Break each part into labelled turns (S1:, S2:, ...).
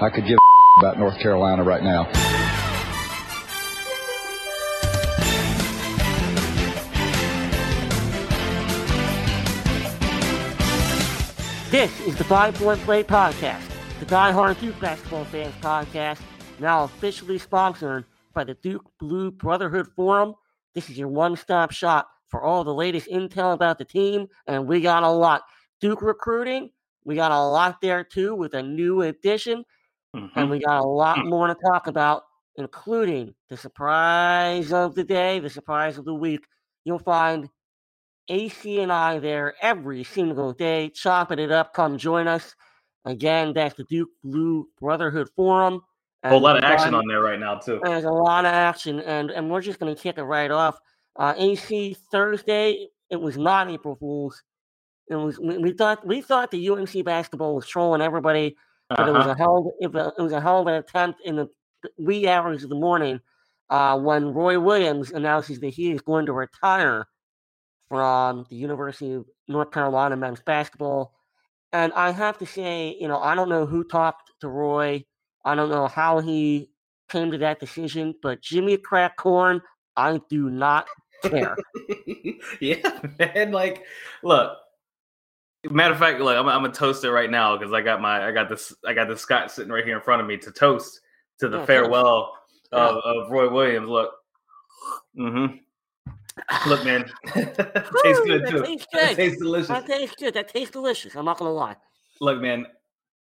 S1: I could give about North Carolina right now.
S2: This is the Five Point Play Podcast, the Die Hard Duke Basketball Fans Podcast, now officially sponsored by the Duke Blue Brotherhood Forum. This is your one stop shop for all the latest intel about the team, and we got a lot. Duke recruiting, we got a lot there too with a new addition, mm-hmm. and we got a lot more to talk about, including the surprise of the day, the surprise of the week. You'll find AC and I there every single day, chopping it up. Come join us. Again, that's the Duke Blue Brotherhood Forum.
S3: A whole lot of action on there right now, too.
S2: There's a lot of action, and, and we're just going to kick it right off. Uh, AC Thursday, it was not April Fool's. It was we, we, thought we thought the UNC basketball was trolling everybody, but uh-huh. it was uh-huh. a hell it was, it was a hell of an attempt in the wee hours of the morning uh, when Roy Williams announces that he is going to retire from the University of North Carolina men's basketball. And I have to say, you know, I don't know who talked to Roy. I don't know how he came to that decision, but Jimmy Crack Corn, I do not care.
S3: yeah, man. Like, look. Matter of fact, look, I'm, I'm a toaster right now because I got my, I got this, I got this Scott sitting right here in front of me to toast to the farewell of, of Roy Williams. Look, mm-hmm. Look, man, tastes good too. Tastes good. That tastes delicious.
S2: That tastes good. That tastes delicious. I'm not gonna lie.
S3: Look, man,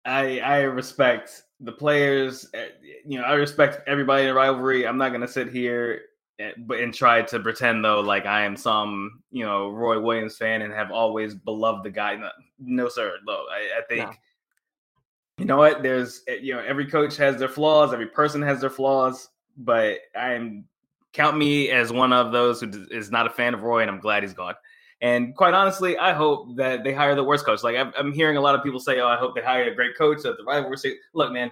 S3: I I respect the players. Eh, you know, I respect everybody in the rivalry. I'm not gonna sit here and try to pretend though like I am some you know Roy Williams fan and have always beloved the guy. No, no sir. No, I, I think. No. You know what? There's eh, you know every coach has their flaws. Every person has their flaws. But I'm count me as one of those who is not a fan of Roy, and I'm glad he's gone. And quite honestly, I hope that they hire the worst coach. Like I'm, hearing a lot of people say, "Oh, I hope they hire a great coach at the rivalry." Look, man,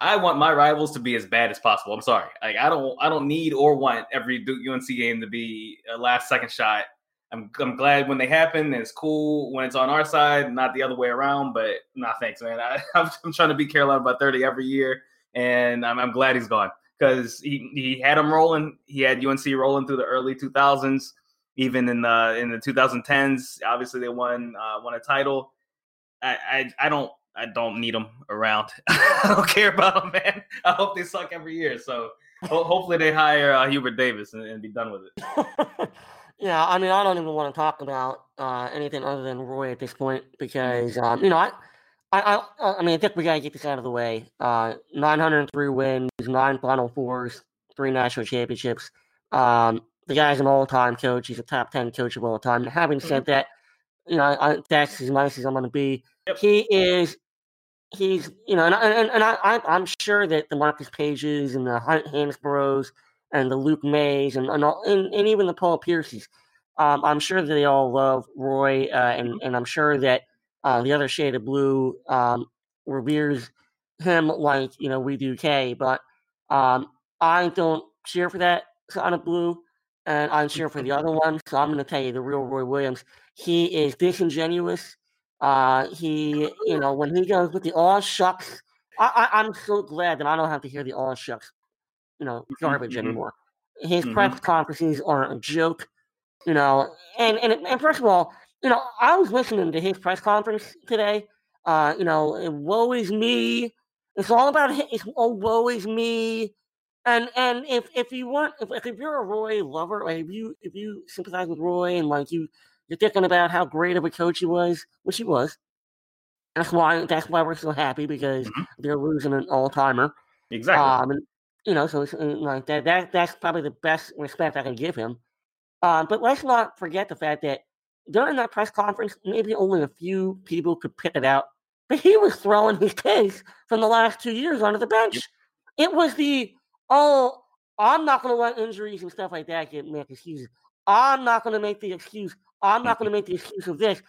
S3: I want my rivals to be as bad as possible. I'm sorry, like I don't, I don't need or want every Duke UNC game to be a last second shot. I'm, I'm glad when they happen. And it's cool when it's on our side, not the other way around. But nah, thanks, man. I, am trying to beat Carolina by 30 every year, and I'm, I'm glad he's gone because he, he had them rolling. He had UNC rolling through the early 2000s, even in the in the 2010s. Obviously, they won uh, won a title. I, I I don't I don't need them around. I don't care about them, man. I hope they suck every year. So ho- hopefully they hire uh, Hubert Davis and, and, be done with
S2: it. yeah, I mean, I don't even want to talk about uh, anything other than Roy at this point because um, you know I I, I, I mean, I think we gotta get this out of the way. Uh, 903 wins, nine Final Fours, three national championships. Um, the guy's an all-time coach. He's a top 10 coach of all time. Having said mm-hmm. that, you know, I, that's as nice as I'm going to be. Yep. He is, he's, you know, and, and, and I, I'm sure that the Marcus Paiges and the Hunt Hansbroughs and the Luke Mayes and and, all, and, and even the Paul Pierces, um, I'm sure that they all love Roy, uh, and mm-hmm. and I'm sure that uh, the other shade of blue um, reveres him like you know we do K, but um, I don't cheer for that side of blue, and I'm cheering for the other one. So I'm going to tell you the real Roy Williams. He is disingenuous. Uh, he, you know, when he goes with the all shucks, I, I, am so glad that I don't have to hear the all shucks, you know, mm-hmm, garbage mm-hmm. anymore. His mm-hmm. press conferences are a joke, you know, and, and and first of all, you know, I was listening to his press conference today. Uh, you know, woe is me. It's all about it's oh woe is me. And and if if you want if, if you're a Roy lover, like if you if you sympathize with Roy and like you you're thinking about how great of a coach he was, which he was. That's why that's why we're so happy because mm-hmm. they're losing an all timer.
S3: Exactly. Um, and,
S2: you know, so it's, like that that that's probably the best respect I can give him. Um, but let's not forget the fact that during that press conference, maybe only a few people could pick it out, but he was throwing his case from the last two years onto the bench. It was the, oh, I'm not going to let injuries and stuff like that get make excuses. I'm not going to make the excuse. I'm not mm-hmm. going to make the excuse of this.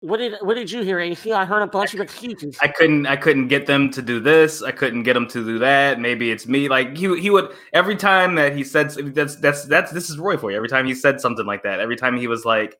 S2: What did what did you hear, AC? I heard a bunch of excuses.
S3: I couldn't I couldn't get them to do this. I couldn't get them to do that. Maybe it's me. Like he he would every time that he said that's that's that's this is Roy for you. Every time he said something like that, every time he was like,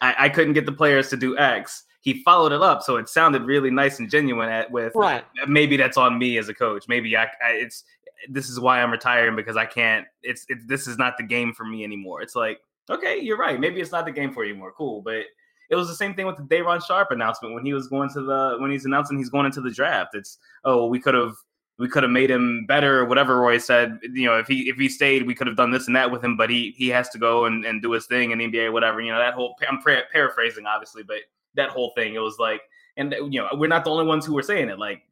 S3: I, I couldn't get the players to do X. He followed it up, so it sounded really nice and genuine. At with
S2: right.
S3: Uh, maybe that's on me as a coach. Maybe I, I it's this is why I'm retiring because I can't. It's it, this is not the game for me anymore. It's like okay, you're right. Maybe it's not the game for you anymore. Cool, but it was the same thing with the Day'Ron Sharpe announcement when he was going to the when he's announcing he's going into the draft. It's oh we could have we could have made him better or whatever Roy said. You know, if he if he stayed, we could have done this and that with him, but he he has to go and, and do his thing in the NBA, whatever. You know, that whole I'm paraphrasing obviously, but that whole thing, it was like, and you know, we're not the only ones who were saying it. Like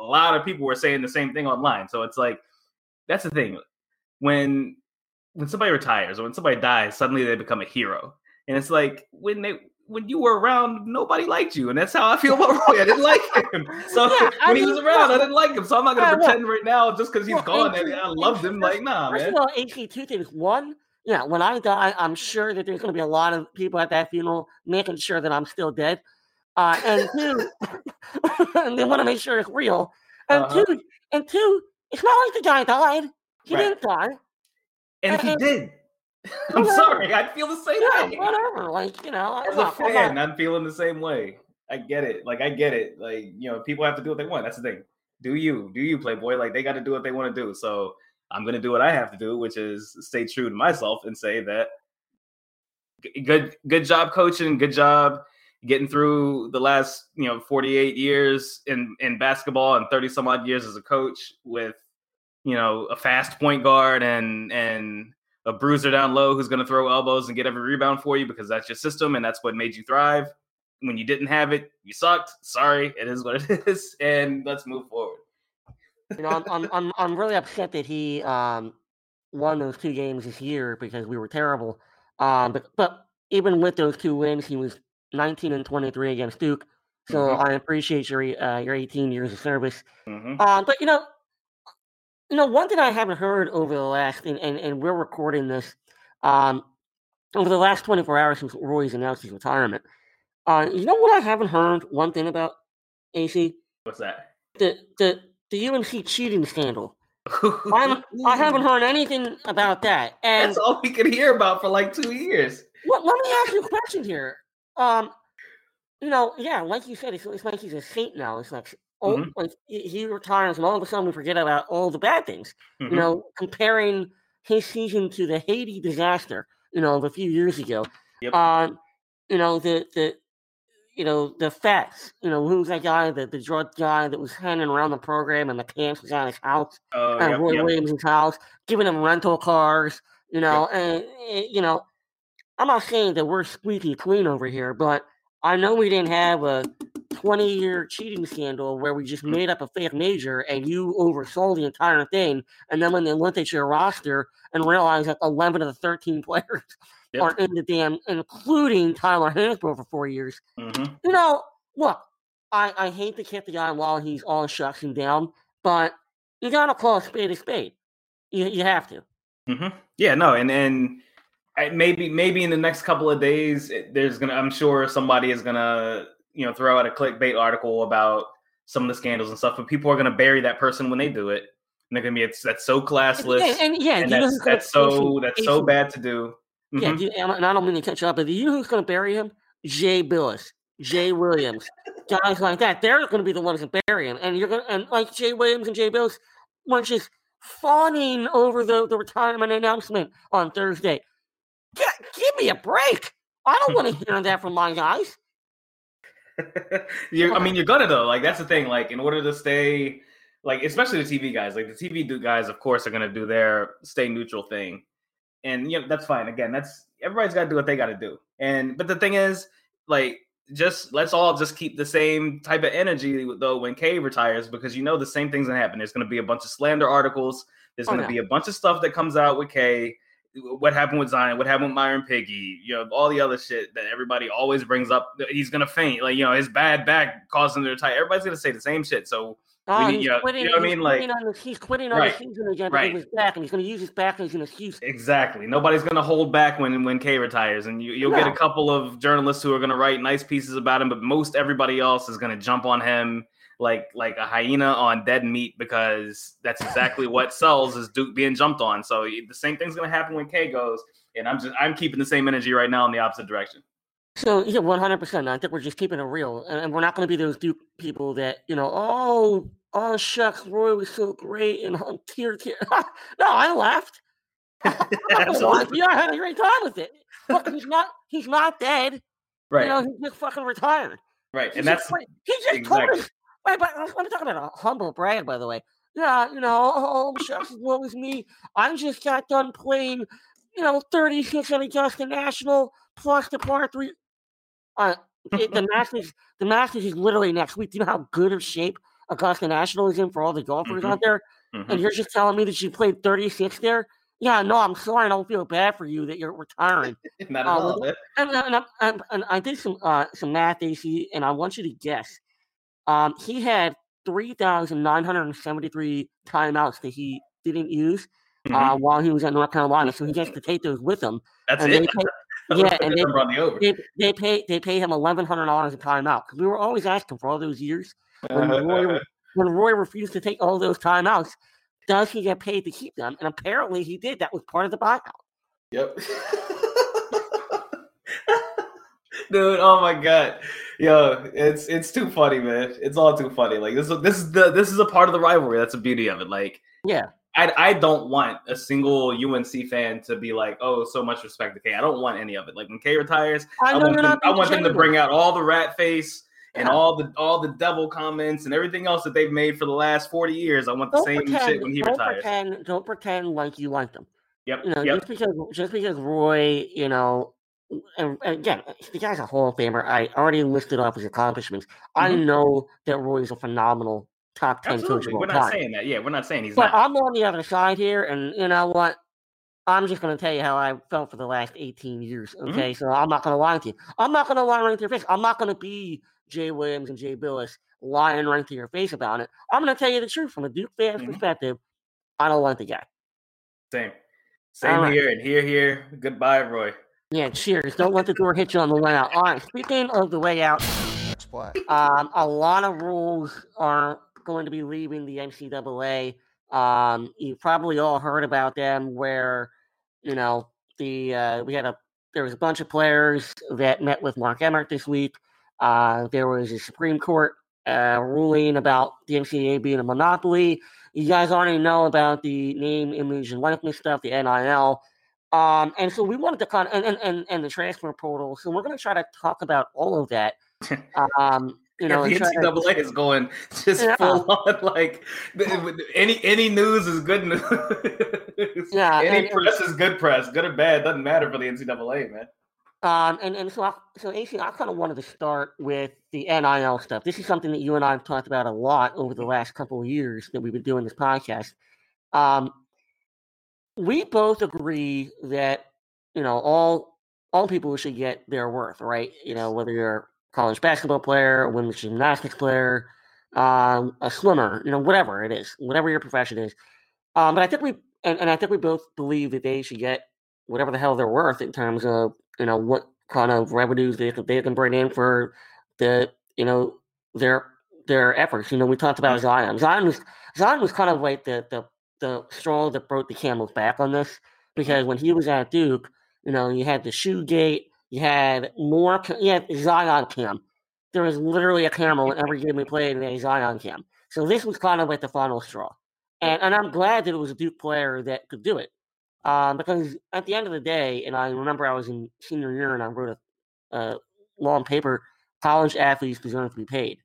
S3: a lot of people were saying the same thing online. So it's like that's the thing. When when somebody retires or when somebody dies, suddenly they become a hero. And it's like when they when you were around, nobody liked you, and that's how I feel about Roy. I didn't like him. So yeah, when mean, he was around, I didn't like him. So I'm not gonna pretend well, right now just because he's well, gone. and I loved him. Like, nah,
S2: first
S3: man.
S2: First of all, two things. One, yeah, when I die, I'm sure that there's gonna be a lot of people at that funeral making sure that I'm still dead. Uh, and two, and they want to make sure it's real. And uh-huh. two, and two, it's not like the guy died. He right. didn't die.
S3: And, and he did I'm sorry. I feel the same
S2: yeah,
S3: way.
S2: Whatever. Like, you know,
S3: as a fan, I'm feeling the same way. I get it. Like, I get it. Like, you know, people have to do what they want. That's the thing. Do you? Do you, Playboy? Like, they got to do what they want to do. So I'm going to do what I have to do, which is stay true to myself and say that good, good job coaching. Good job getting through the last, you know, 48 years in in basketball and 30 some odd years as a coach with, you know, a fast point guard and and a bruiser down low who's going to throw elbows and get every rebound for you because that's your system and that's what made you thrive. When you didn't have it, you sucked. Sorry, it is what it is, and let's move forward.
S2: You know, I'm I'm I'm, I'm really upset that he um, won those two games this year because we were terrible. Um, but but even with those two wins, he was 19 and 23 against Duke. So mm-hmm. I appreciate your uh, your 18 years of service. Mm-hmm. Um, but you know, you know, one thing I haven't heard over the last, and, and, and we're recording this um, over the last 24 hours since Roy's announced his retirement. Uh, you know what I haven't heard one thing about AC?
S3: What's that?
S2: The the the UNC cheating scandal. I'm, I haven't heard anything about that. And
S3: that's all we could hear about for like two years.
S2: Well, let me ask you a question here. Um, you know, yeah, like you said, it's, it's like he's a saint now. It's like all, mm-hmm. like he retires, and all of a sudden we forget about all the bad things. Mm-hmm. You know, comparing his season to the Haiti disaster, you know, of a few years ago. Yep. Um, you know the the you know the facts. You know who's that guy, the the drug guy that was hanging around the program, and the camps was at his house, uh, and yep, Roy yep. Williams' house, giving him rental cars. You know, and you know, I'm not saying that we're squeaky clean over here, but I know we didn't have a 20 year cheating scandal where we just mm. made up a fake major and you oversold the entire thing. And then when they looked at your roster and realized that 11 of the 13 players yep. are in the damn, including Tyler Hansbrough for four years, mm-hmm. you know, look, I, I hate to kick the guy while he's all shucks and down, but you got to call a spade a spade. You, you have to.
S3: Mm-hmm. Yeah, no, and and maybe maybe in the next couple of days, there's gonna. I'm sure somebody is gonna you know throw out a clickbait article about some of the scandals and stuff, but people are going to bury that person when they do it. And they're going to be it's that's so classless.
S2: Yeah, and yeah,
S3: and that's, that's so that's so bad to do.
S2: Mm-hmm. Yeah, and I don't mean to catch up, but you know who's going to bury him? Jay Bilas, Jay Williams, guys like that. They're going to be the ones that bury him, and you're going to and like Jay Williams and Jay Bilas were just fawning over the, the retirement announcement on Thursday. Give me a break. I don't want to hear that from my guys
S3: you I mean, you're gonna though. Like that's the thing. Like in order to stay, like especially the TV guys, like the TV guys, of course, are gonna do their stay neutral thing, and you know that's fine. Again, that's everybody's got to do what they got to do. And but the thing is, like, just let's all just keep the same type of energy though when K retires, because you know the same thing's gonna happen. There's gonna be a bunch of slander articles. There's oh, gonna be a bunch of stuff that comes out with K what happened with Zion, what happened with Myron Piggy, you know, all the other shit that everybody always brings up. He's gonna faint, like you know, his bad back caused him to retire. Everybody's gonna say the same shit. So
S2: Oh, we, you, know, quitting, you know what I mean? Like the, he's quitting on right, the season again right. his back, and he's going to use his back as an excuse.
S3: Exactly. Nobody's going to hold back when when K retires, and you, you'll no. get a couple of journalists who are going to write nice pieces about him, but most everybody else is going to jump on him like like a hyena on dead meat because that's exactly what sells is Duke being jumped on. So the same thing's gonna happen when K goes, and I'm just I'm keeping the same energy right now in the opposite direction.
S2: So yeah, one hundred percent. I think we're just keeping it real, and, we're not going to be those Duke people that you know. Oh, oh shucks, Roy was so great, and I'm tear tear. no, I laughed.
S3: Absolutely.
S2: yeah, I had a great time with it. Look, he's not he's not dead.
S3: Right.
S2: You know, he's just fucking retired.
S3: right. And that's
S2: wait, he just told
S3: exactly.
S2: Wait, but let me talk about a humble brag, by the way. Yeah, you know, oh shucks, what was me? I just got done playing, you know, 36 at Augusta National plus the par three. Uh, it, the Masters, the Masters is literally next week. Do you know how good of shape Augusta National is in for all the golfers
S3: Mhm.
S2: out there?
S3: Mhm.
S2: And you're just telling me that you played 36 there? Yeah, no, I'm sorry. I don't feel bad for you that you're retiring.
S3: not at
S2: uh,
S3: all.
S2: And, and, and, and, and I did some uh, some math, AC, and I want you to guess. Um, he had 3,973 timeouts that he didn't use
S3: Mhm.
S2: uh, while he was at North Carolina. So he gets to take those with him.
S3: That's
S2: and
S3: it.
S2: they pay-
S3: I
S2: yeah, and they-
S3: the.
S2: They, they pay they pay him eleven hundred dollars a timeout because we were always asking for all those years when Roy when Roy refused to take all those timeouts. Does he get paid to keep them? And apparently he did. That was part of the buyout.
S3: Yep. Dude, oh my god. Yo, it's it's too funny, man. It's all too funny. Like this is this is the this is a part of the rivalry. That's the beauty of it. Like
S2: Yeah.
S3: I I don't want a single UNC fan to be like, oh, so much respect to K. I don't want any of it. Like when K retires, I,
S2: know
S3: want them, I want them to bring out all the rat face and
S2: Yeah.
S3: all the all the devil comments and everything else that they've made for the last 40 years. I want the
S2: Don't
S3: same
S2: pretend.
S3: shit when he
S2: don't
S3: retires.
S2: pretend. Don't pretend like you like them.
S3: Yep.
S2: You know,
S3: yep.
S2: just because just because Roy, you know, and, again, the guy's a Hall of Famer. I already listed off his accomplishments. I
S3: Mhm.
S2: know that Roy's a phenomenal top ten coach
S3: Absolutely.
S2: all
S3: We're not
S2: time.
S3: saying that. Yeah, we're not saying he's
S2: But
S3: not.
S2: I'm on the other side here, and you know what? I'm just going to tell you how I felt for the last 18 years.
S3: Mhm.
S2: Okay, so I'm not going to lie to you. I'm not going to lie right to your face. I'm not going to be Jay Williams and Jay Bilas lying right to your face about it. I'm going to tell you the truth from a Duke fan's
S3: Mhm.
S2: perspective. I don't like the guy.
S3: Same. Same
S2: All right.
S3: here and here, here. Goodbye, Roy.
S2: Yeah, cheers. Don't let the door hit you on the way out. All right, speaking of the way out,
S1: That's black.
S2: um, a lot of rules are going to be leaving the NCAA. Um, you probably all heard about them, where you know the uh, we had a there was a bunch of players that met with Mark Emmert this week. Uh, there was a Supreme Court uh, ruling about the NCAA being a monopoly. You guys already know about the name, image, and likeness stuff, the NIL. Um, and so we wanted to kind of, and, and, and, and the transfer portal. So we're going to try to talk about all of that. Um, you know,
S3: the
S2: and try to-
S3: NCAA is going just
S2: Yeah.
S3: full on like any any news is good news.
S2: Yeah,
S3: any
S2: and- and-
S3: press is good press, good or bad doesn't matter for the NCAA, man.
S2: Um, and, and so, I, so AC, I kind of wanted to start with the NIL stuff. This is something that you and I have talked about a lot over the last couple of years that we've been doing this podcast. Um, we both agree that you know all all people should get their worth, right? You know, whether you're a college basketball player, a women's gymnastics player, um, a swimmer, you know, whatever it is, whatever your profession is. Um, but I think we and, and I think we both believe that they should get whatever the hell they're worth in terms of you know what kind of revenues they can, they can bring in for the you know their their efforts. You know, we talked about Zion. Zion was Zion was kind of like the the the straw that broke the camel's back on this because when he was at Duke, you know, you had the shoe gate, you had more, you had Zion cam. There was literally a camel in every game we played in a Zion cam. So this was kind of like the final straw. And, and I'm glad that it was a Duke player that could do it. Um, because at the end of the day, and I remember I was in senior year and I wrote a, a long paper, college athletes deserve to be paid.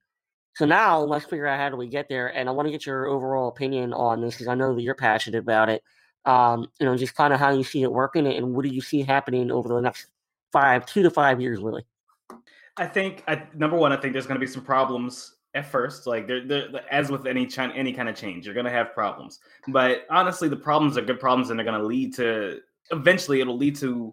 S2: So now let's figure out how do we get there. And I want to get your overall opinion on this because I know that you're passionate about it. Um, you know, just kind of how you see it working and what do you see happening over the next five, two to five years, really.
S3: I think I, number one, I think there's going to be some problems at first. Like as with any any kind of change, you're going to have problems. But honestly, the problems are good problems, and they're going to lead to eventually it'll lead to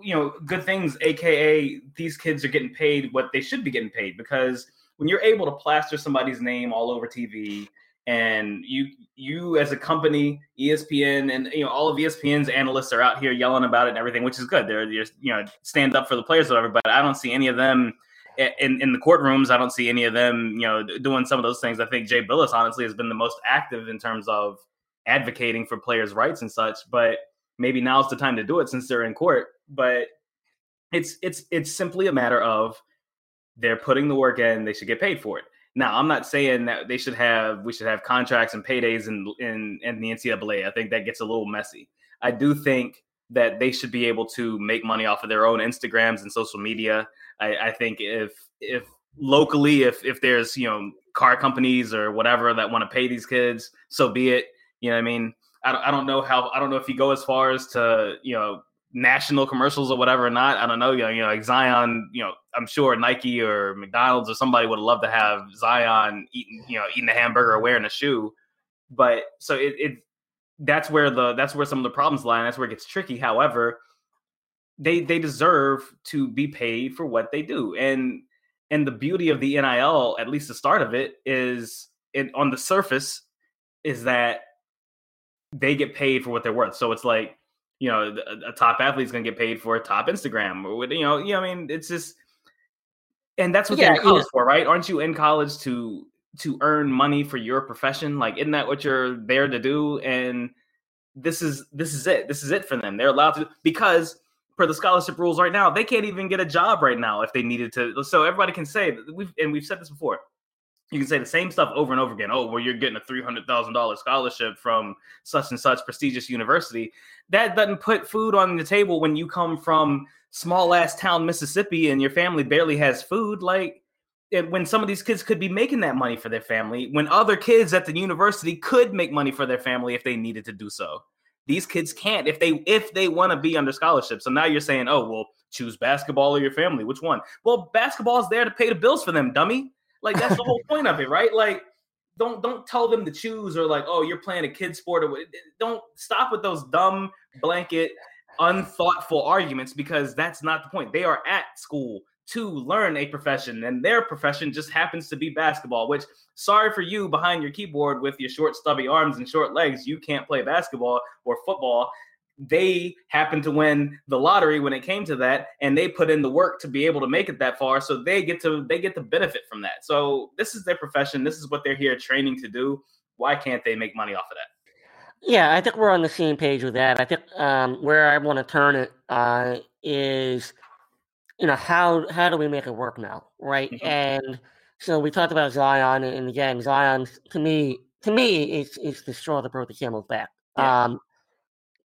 S3: you know good things. AKA these kids are getting paid what they should be getting paid because when you're able to plaster somebody's name all over TV and you you as a company espn and you know all of espn's analysts are out here yelling about it and everything which is good. They're just you know stand up for the players or whatever but i don't see any of them in, in the courtrooms. I don't see any of them you know doing some of those things. I think jay bilas honestly has been the most active in terms of advocating for players rights and such but maybe now's the time to do it since they're in court. But it's it's it's simply a matter of they're putting the work in, they should get paid for it. Now, I'm not saying that they should have we should have contracts and paydays in in, in the NCAA. I think that gets a little messy. I do think that they should be able to make money off of their own Instagrams and social media. I, I think if if locally, if if there's you know car companies or whatever that want to pay these kids, so be it. You know, I mean, I don't, I don't know how I don't know if you go as far as to you know national commercials or whatever or not. I don't know. You know, you know, like Zion. You know, I'm sure Nike or McDonald's or somebody would love to have Zion eating, you know, eating a hamburger or wearing a shoe. But so it, it that's where the that's where some of the problems lie. And that's where it gets tricky. However, they they deserve to be paid for what they do. And and the beauty of the NIL, at least the start of it, is it on the surface, is that they get paid for what they're worth. So it's like you know, a, a top athlete's going to get paid for a top Instagram or you know, you know, I mean, it's just, and that's what yeah, they're in college for, right? Aren't you in college to to earn money for your profession? Like, isn't that what you're there to do? And this is this is it. This is it for them. They're allowed to because per the scholarship rules right now, they can't even get a job right now if they needed to. So everybody can say we've and we've said this before you can say the same stuff over and over again. Oh, well, you're getting a three hundred thousand dollars scholarship from such and such prestigious university. That doesn't put food on the table when you come from small ass town Mississippi and your family barely has food. Like, when some of these kids could be making that money for their family, when other kids at the university could make money for their family if they needed to do so. These kids can't if they if they want to be under scholarship. So now you're saying, oh well, choose basketball or your family. Which one? Well, basketball is there to pay the bills for them, dummy. Like that's the whole point of it, right? Like don't don't tell them to choose or like, oh, you're playing a kid sport or don't stop with those dumb blanket unthoughtful arguments because that's not the point. They are at school to learn a profession and their profession just happens to be basketball, which sorry for you behind your keyboard with your short stubby arms and short legs, you can't play basketball or football they happened to win the lottery when it came to that and they put in the work to be able to make it that far so they get to they get to benefit from that. So this is their profession. This is what they're here training to do. Why can't they make money off of that?
S2: Yeah i think we're on the same page with that. I think um, where i want to turn it uh, is you know how how do we make it work now right? Mm-hmm. and so we talked about zion and again zion to me to me it's it's the straw that broke the camel's back. Yeah. um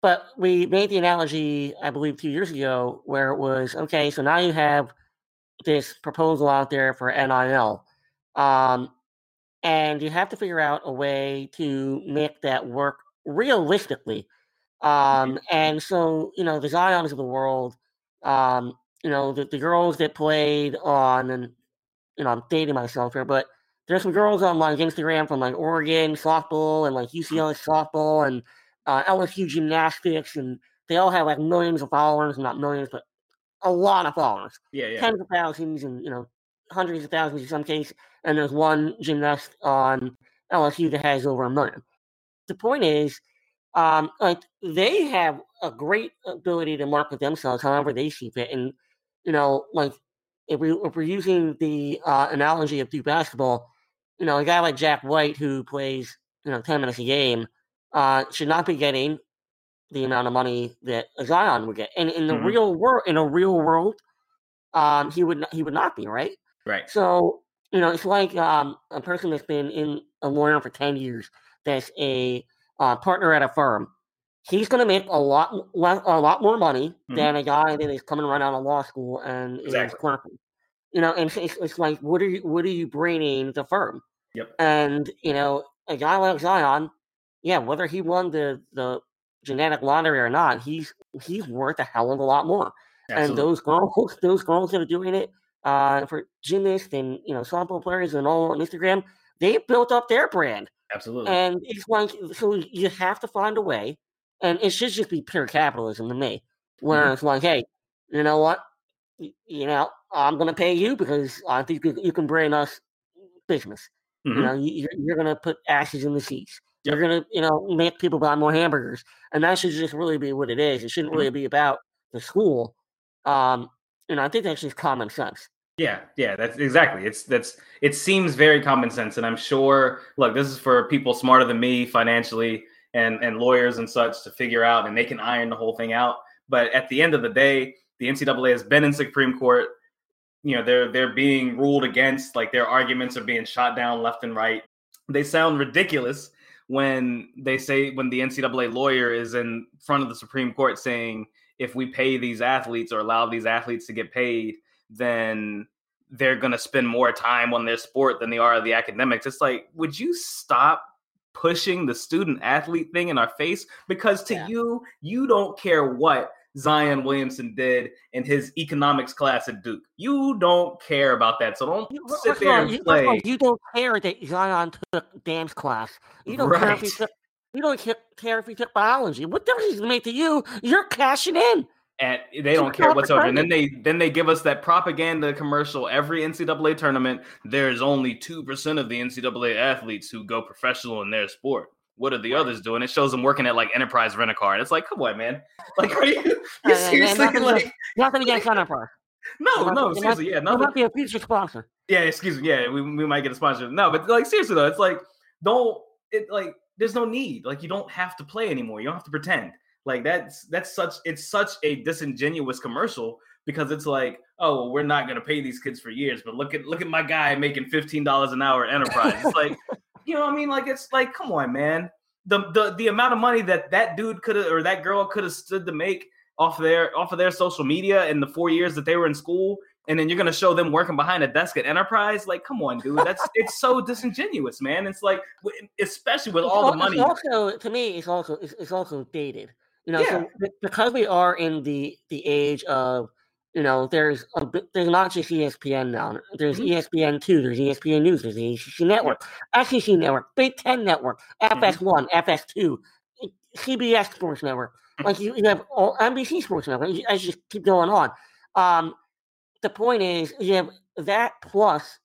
S2: but we made the analogy, I believe, two years ago, where it was okay. So now you have this proposal out there for NIL, um, and you have to figure out a way to make that work realistically. Um, and so, you know, the Zions of the world, um, you know, the, the girls that played on, and you know, I'm dating myself here, but there's some girls on like Instagram from like Oregon softball and like UCLA softball and uh, LSU gymnastics, and they all have like millions of followers, not millions, but a lot of followers.
S3: Yeah, yeah.
S2: Tens of thousands and, you know, hundreds of thousands in some cases. And there's one gymnast on LSU that has over a million. The point is, um, like they have a great ability to market themselves however they see fit. And, you know, like if we if we're using the uh, analogy of Duke basketball, you know, a guy like Jack White who plays, you know, ten minutes a game uh, should not be getting the amount of money that Zion would get. And in the mm-hmm. real world, in a real world, um, he would not, he would not be right.
S3: Right.
S2: So you know, it's like um, a person that's been in a lawyer for ten years, that's a uh, partner at a firm. He's going to make a lot a lot more money mm-hmm. than a guy that is coming right out of law school and exactly. is clerking. You know, and it's, it's like, what are you what are you bringing the firm?
S3: Yep.
S2: And you know, a guy like Zion yeah, whether he won the the genetic lottery or not, he's he's worth a hell of a lot more. Absolutely. And those girls, those girls that are doing it uh, for gymnasts and you know softball players and all on Instagram, they built up their brand.
S3: Absolutely.
S2: And it's like so you have to find a way, and it should just be pure capitalism to me, where mm-hmm. it's like, hey, you know what, you know, I'm going to pay you because I think you can bring us business. Mm-hmm. You know, you, you're going to put ashes in the seats. You're gonna, you know, make people buy more hamburgers, and that should just really be what it is. It shouldn't mm-hmm. really be about the school. Um, you know, I think that's just common sense.
S3: Yeah, yeah, that's exactly. It's that's it seems very common sense, and I'm sure. Look, this is for people smarter than me financially and and lawyers and such to figure out, and they can iron the whole thing out. But at the end of the day, The NCAA has been in Supreme Court. You know, they're they're being ruled against. Like their arguments are being shot down left and right. They sound ridiculous when they say when the NCAA lawyer is in front of the Supreme Court saying if we pay these athletes or allow these athletes to get paid, then they're going to spend more time on their sport than they are the academics. It's like, would you stop pushing the student athlete thing in our face? Because to yeah. you, you don't care what Zion Williamson did in his economics class at Duke. You don't care about that. So don't you, sit there and
S2: you,
S3: play.
S2: You don't care that Zion took dance class. You don't right. care if he took you don't care if he took biology. What difference does it make to you? You're cashing in
S3: and they don't care whatsoever. And then they then they give us that propaganda commercial every NCAA tournament. There's only two percent of the NCAA athletes who go professional in their sport. What are the others doing? It shows them working at like Enterprise Rent a Car. And it's like, come on, man. Like, are you, you seriously
S2: nothing,
S3: like
S2: nothing against Enterprise?
S3: No, no, seriously, yeah, nothing.
S2: might be a future sponsor.
S3: Yeah, excuse me. Yeah, we, we might get a sponsor. No, but like seriously though, it's like don't it like there's no need. Like you don't have to play anymore. You don't have to pretend. Like that's that's such it's such a disingenuous commercial because it's like, oh, well, we're not gonna pay these kids for years, but look at look at my guy making fifteen dollars an hour at Enterprise. It's like, you know, what I mean, like it's like, come on, man. The the the amount of money that that dude could have or that girl could have stood to make off their off of their social media in the four years that they were in school and then you're gonna show them working behind a desk at Enterprise. Like, come on, dude, that's it's so disingenuous, man. It's like, especially with all the money.
S2: also, to me, it's also it's, it's also dated. You know, yeah. so because we are in the the age of you know, there's a there's not just ESPN now. There's mm-hmm. ESPN two. There's ESPN News. There's the ACC Network, SEC Network, Big Ten Network, FS one, mm-hmm. FS two, CBS Sports Network. Like you, you have all NBC Sports Network. I just keep going on. Um, the point is, you have that plus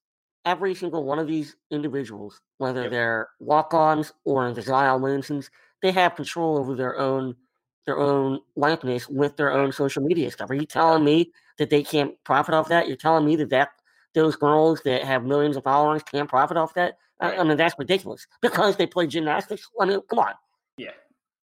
S2: every single one of these individuals, whether yep. they're walk-ons or the Zion Williamsons, they have control over their own their own likeness with their own social media stuff. Are you telling me that they can't profit off that? You're telling me that, that those girls that have millions of followers can't profit off that? I, I mean, that's ridiculous because they play gymnastics. I mean, come on.
S3: Yeah,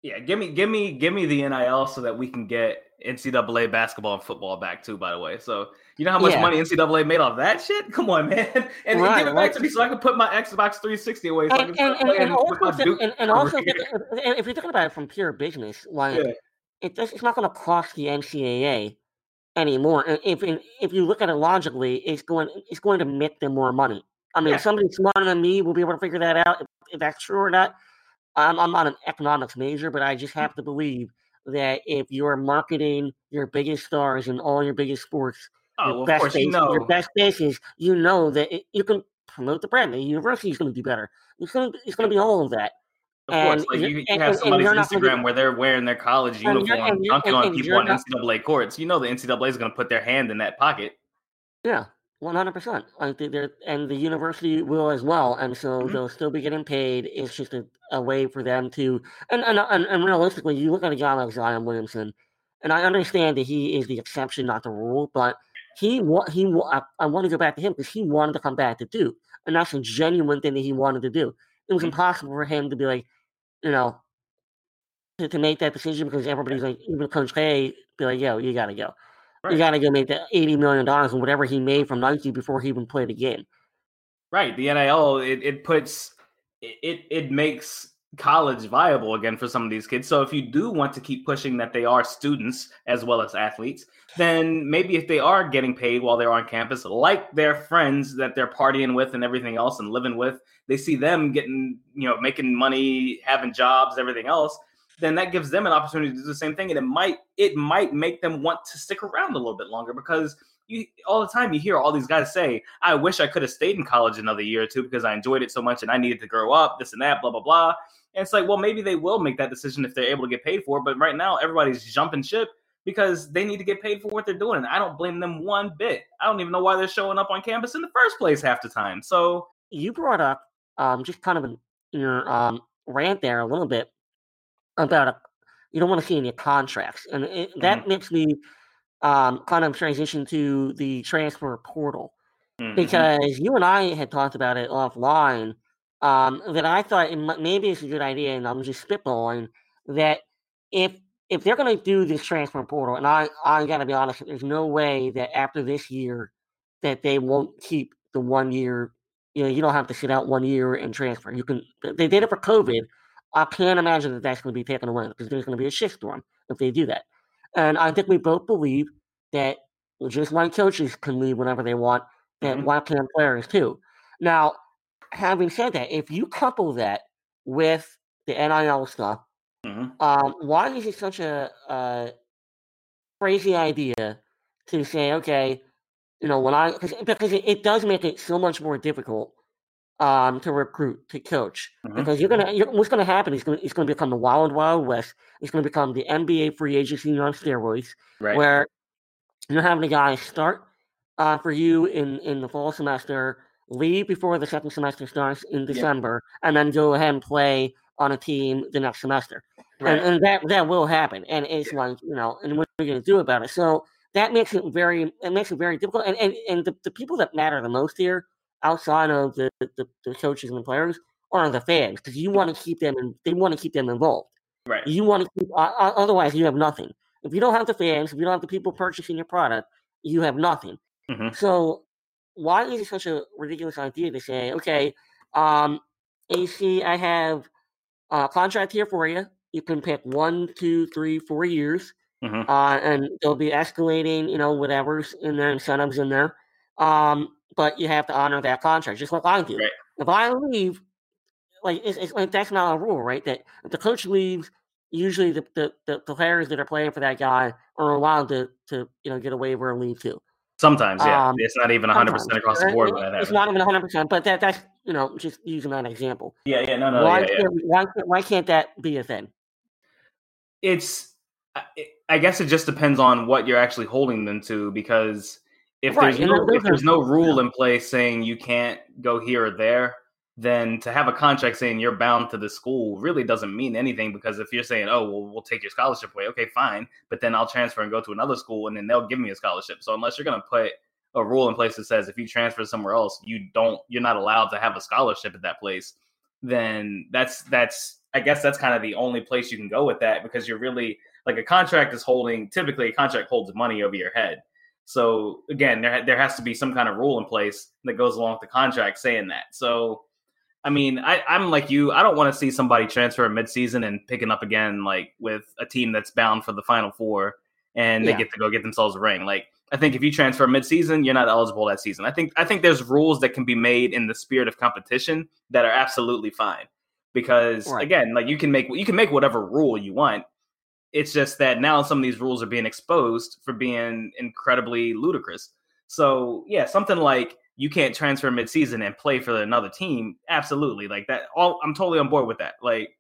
S3: yeah. Give me, give me, give me the NIL so that we can get NCAA basketball and football back too. By the way, so you know how much yeah. money NCAA made off that shit? Come on, man, and, right, give it back to me so I can put my Xbox 360 away. So and, and, and, and also,
S2: and, and also if you're talking about it from pure business, like yeah. it, it's not going to cost the NCAA anymore. If if you look at it logically, it's going it's going to make them more money. I mean, yeah. somebody smarter than me will be able to figure that out if, if that's true or not. I'm, I'm not an economics major, but I just hmm. have to believe that if you're marketing your biggest stars in all your biggest sports,
S3: oh, your, best
S2: base,
S3: you know.
S2: your best bases, you know that it, you can promote the brand. The university is going to do better. It's going to, it's going to be all of that.
S3: Of and course, like you, you have somebody's Instagram where they're wearing their college uniform, dunking on people on NCAA courts. You know the NCAA is going to put their hand in that pocket.
S2: Yeah, one hundred percent. Think they're and the university will as well, and so mm-hmm. they'll still be getting paid. It's just a, a way for them to and, and and, and realistically, you look at a guy like Zion Williamson, and I understand that he is the exception, not the rule, but he what he I, I want to go back to him because he wanted to come back to Duke, and that's a genuine thing that he wanted to do. It was mm-hmm. impossible for him to be like, you know, to, to make that decision because everybody's like, even Coach K, be like, yo, you got to go. Right. You got to go make that eighty million dollars and whatever he made from Nike before he even played a game.
S3: Right. The NIL it, it puts it it makes college viable again for some of these kids. So if you do want to keep pushing that they are students as well as athletes, then maybe if they are getting paid while they're on campus, like their friends that they're partying with and everything else and living with, they see them getting, you know, making money, having jobs, everything else, then that gives them an opportunity to do the same thing, and it might it might make them want to stick around a little bit longer because you all the time you hear all these guys say, "I wish I could have stayed in college another year or two because I enjoyed it so much and I needed to grow up, this and that, blah blah blah." And it's like, well, maybe they will make that decision if they're able to get paid for it, but right now everybody's jumping ship because they need to get paid for what they're doing. And I don't blame them one bit. I don't even know why they're showing up on campus in the first place half the time. So
S2: you brought up um, just kind of your um, rant there a little bit about a, you don't want to see any contracts, and it, that mm-hmm. makes me um, kind of transition to the transfer portal mm-hmm. because you and I had talked about it offline. Um, that I thought it, maybe it's a good idea, and I'm just spitballing that if if they're going to do this transfer portal, and I I got to be honest, there's no way that after this year that they won't keep the one year. You know, you don't have to sit out one year and transfer. You can. They did it for COVID. I can't imagine that that's going to be taken away because there's going to be a shitstorm if they do that. And I think we both believe that just like coaches can leave whenever they want, that
S3: Mhm.
S2: why can't players too? Now, having said that, if you couple that with the NIL stuff,
S3: Mhm.
S2: um, why is it such a, uh crazy idea to say, okay, you know, when I cause, because it, it does make it so much more difficult um, to recruit to coach
S3: Mhm.
S2: because you're gonna you're, what's gonna happen is gonna it's gonna become the wild wild west. It's gonna become the NBA free agency on steroids,
S3: Right.
S2: where you're having a guy start uh, for you in in the fall semester, leave before the second semester starts in December, and then go ahead and play on a team the next semester
S3: right.
S2: and, and that that will happen. And it's like you know, and what are you going to do about it? So that makes it very it makes it very difficult. And and, and the, the people that matter the most here, outside of the the, the coaches and the players, are the fans because you want to keep them and they want to keep them involved.
S3: right.
S2: You want to keep uh, otherwise you have nothing. If you don't have the fans, if you don't have the people purchasing your product, you have nothing.
S3: Mhm.
S2: So why is it such a ridiculous idea to say, okay, um, AC, I have a contract here for you. You can pick one, two, three, four years,
S3: Mhm.
S2: uh, and they'll be escalating, you know, whatever's in their incentives in there. Um, but you have to honor that contract, just like I do.
S3: Right.
S2: If I leave, like it's, it's like that's not a rule, right? That if the coach leaves, usually the, the, the, players that are playing for that guy are allowed to to you know get a waiver and leave too.
S3: Sometimes, yeah.
S2: Um,
S3: it's not even 100 percent across the board.
S2: it-
S3: that
S2: It's
S3: happens.
S2: not even 100, percent but that that's you know just using that example.
S3: Yeah, yeah, no, no,
S2: why,
S3: yeah, yeah.
S2: can't, why can't why can't that be a thing?
S3: it's I guess it just depends on what you're actually holding them to because if
S2: Right,
S3: there's no if there's no rule in place saying you can't go here or there, then to have a contract saying you're bound to the school really doesn't mean anything because if you're saying, "Oh, well, we'll take your scholarship away," okay, fine, but then I'll transfer and go to another school and then they'll give me a scholarship. So unless you're going to put a rule in place that says if you transfer somewhere else, you don't you're not allowed to have a scholarship at that place, then that's that's I guess that's kind of the only place you can go with that because you're really like a contract is holding typically a contract holds money over your head. So again, there there has to be some kind of rule in place that goes along with the contract saying that. So I mean, I, I'm like you. I don't want to see somebody transfer midseason and picking up again, like with a team that's bound for the final four, and they
S2: Yeah.
S3: get to go get themselves a ring. Like I think if you transfer midseason, you're not eligible that season. I think I think there's rules that can be made in the spirit of competition that are absolutely fine. Because
S2: Right.
S3: again, like you can make you can make whatever rule you want. It's just that now some of these rules are being exposed for being incredibly ludicrous. So yeah, something like you can't transfer midseason and play for another team. Absolutely, like that. All I'm totally on board with that. Like,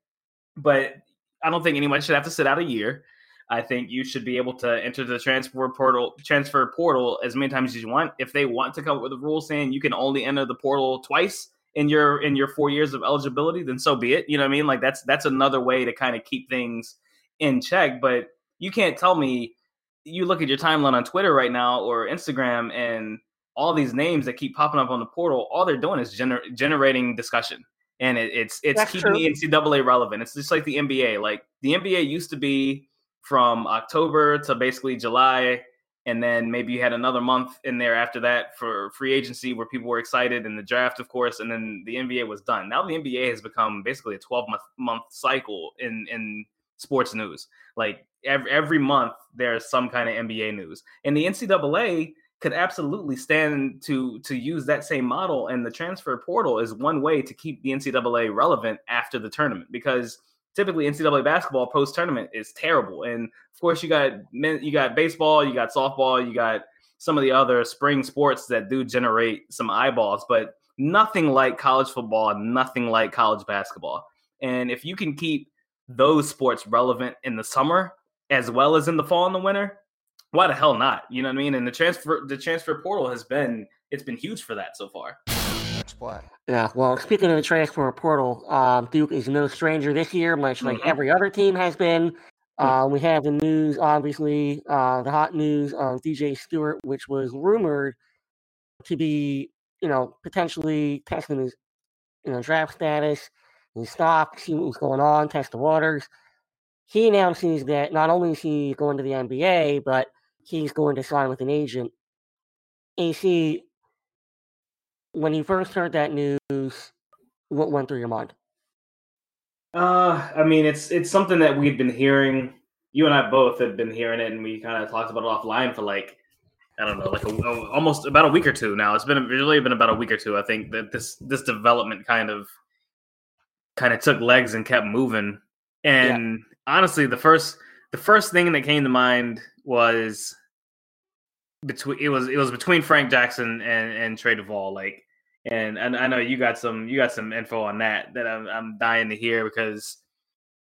S3: but I don't think anyone should have to sit out a year. I think you should be able to enter the transfer portal transfer portal as many times as you want. If they want to come up with a rule saying you can only enter the portal twice in your in your four years of eligibility, then so be it. You know what I mean? Like that's that's another way to kind of keep things in check. But you can't tell me you look at your timeline on Twitter right now or Instagram and all these names that keep popping up on the portal, all they're doing is gener- generating discussion. And it, it's it's
S2: That's
S3: keeping
S2: true.
S3: the NCAA relevant. It's just like the NBA. Like the NBA used to be from October to basically July, and then maybe you had another month in there after that for free agency where people were excited and the draft, of course, and then the NBA was done. Now the NBA has become basically a 12 month month cycle in in sports news. Like every, every month there's some kind of NBA news. And the NCAA could absolutely stand to to use that same model and the transfer portal is one way to keep the NCAA relevant after the tournament because typically NCAA basketball post tournament is terrible and of course you got men, you got baseball, you got softball, you got some of the other spring sports that do generate some eyeballs but nothing like college football, nothing like college basketball. And if you can keep those sports relevant in the summer as well as in the fall and the winter, why the hell not? You know what I mean? And the transfer the transfer portal has been it's been huge for that so far.
S1: Play.
S2: Yeah, well, speaking of the transfer portal, um, Duke is no stranger this year, much like
S3: Mhm.
S2: every other team has been. Uh, we have the news, obviously, uh, the hot news of DJ Steward, which was rumored to be, you know, potentially testing his, you know, draft status, stock, see what was going on, test the waters. he announces that not only is he going to the NBA, but he's going to sign with an agent. AC, when you first heard that news, what went through your mind?
S3: Uh, I mean, it's it's something that we've been hearing. You and I both had been hearing it, and we kind of talked about it offline for like I don't know, like a, almost about a week or two now. It's been really been about a week or two. I think that this this development kind of kind of took legs and kept moving. And yeah. honestly, the first the first thing that came to mind was between it was it was between Frank Jackson and and Trey Duval. Like and, and I know you got some you got some info on that that I'm I'm dying to hear because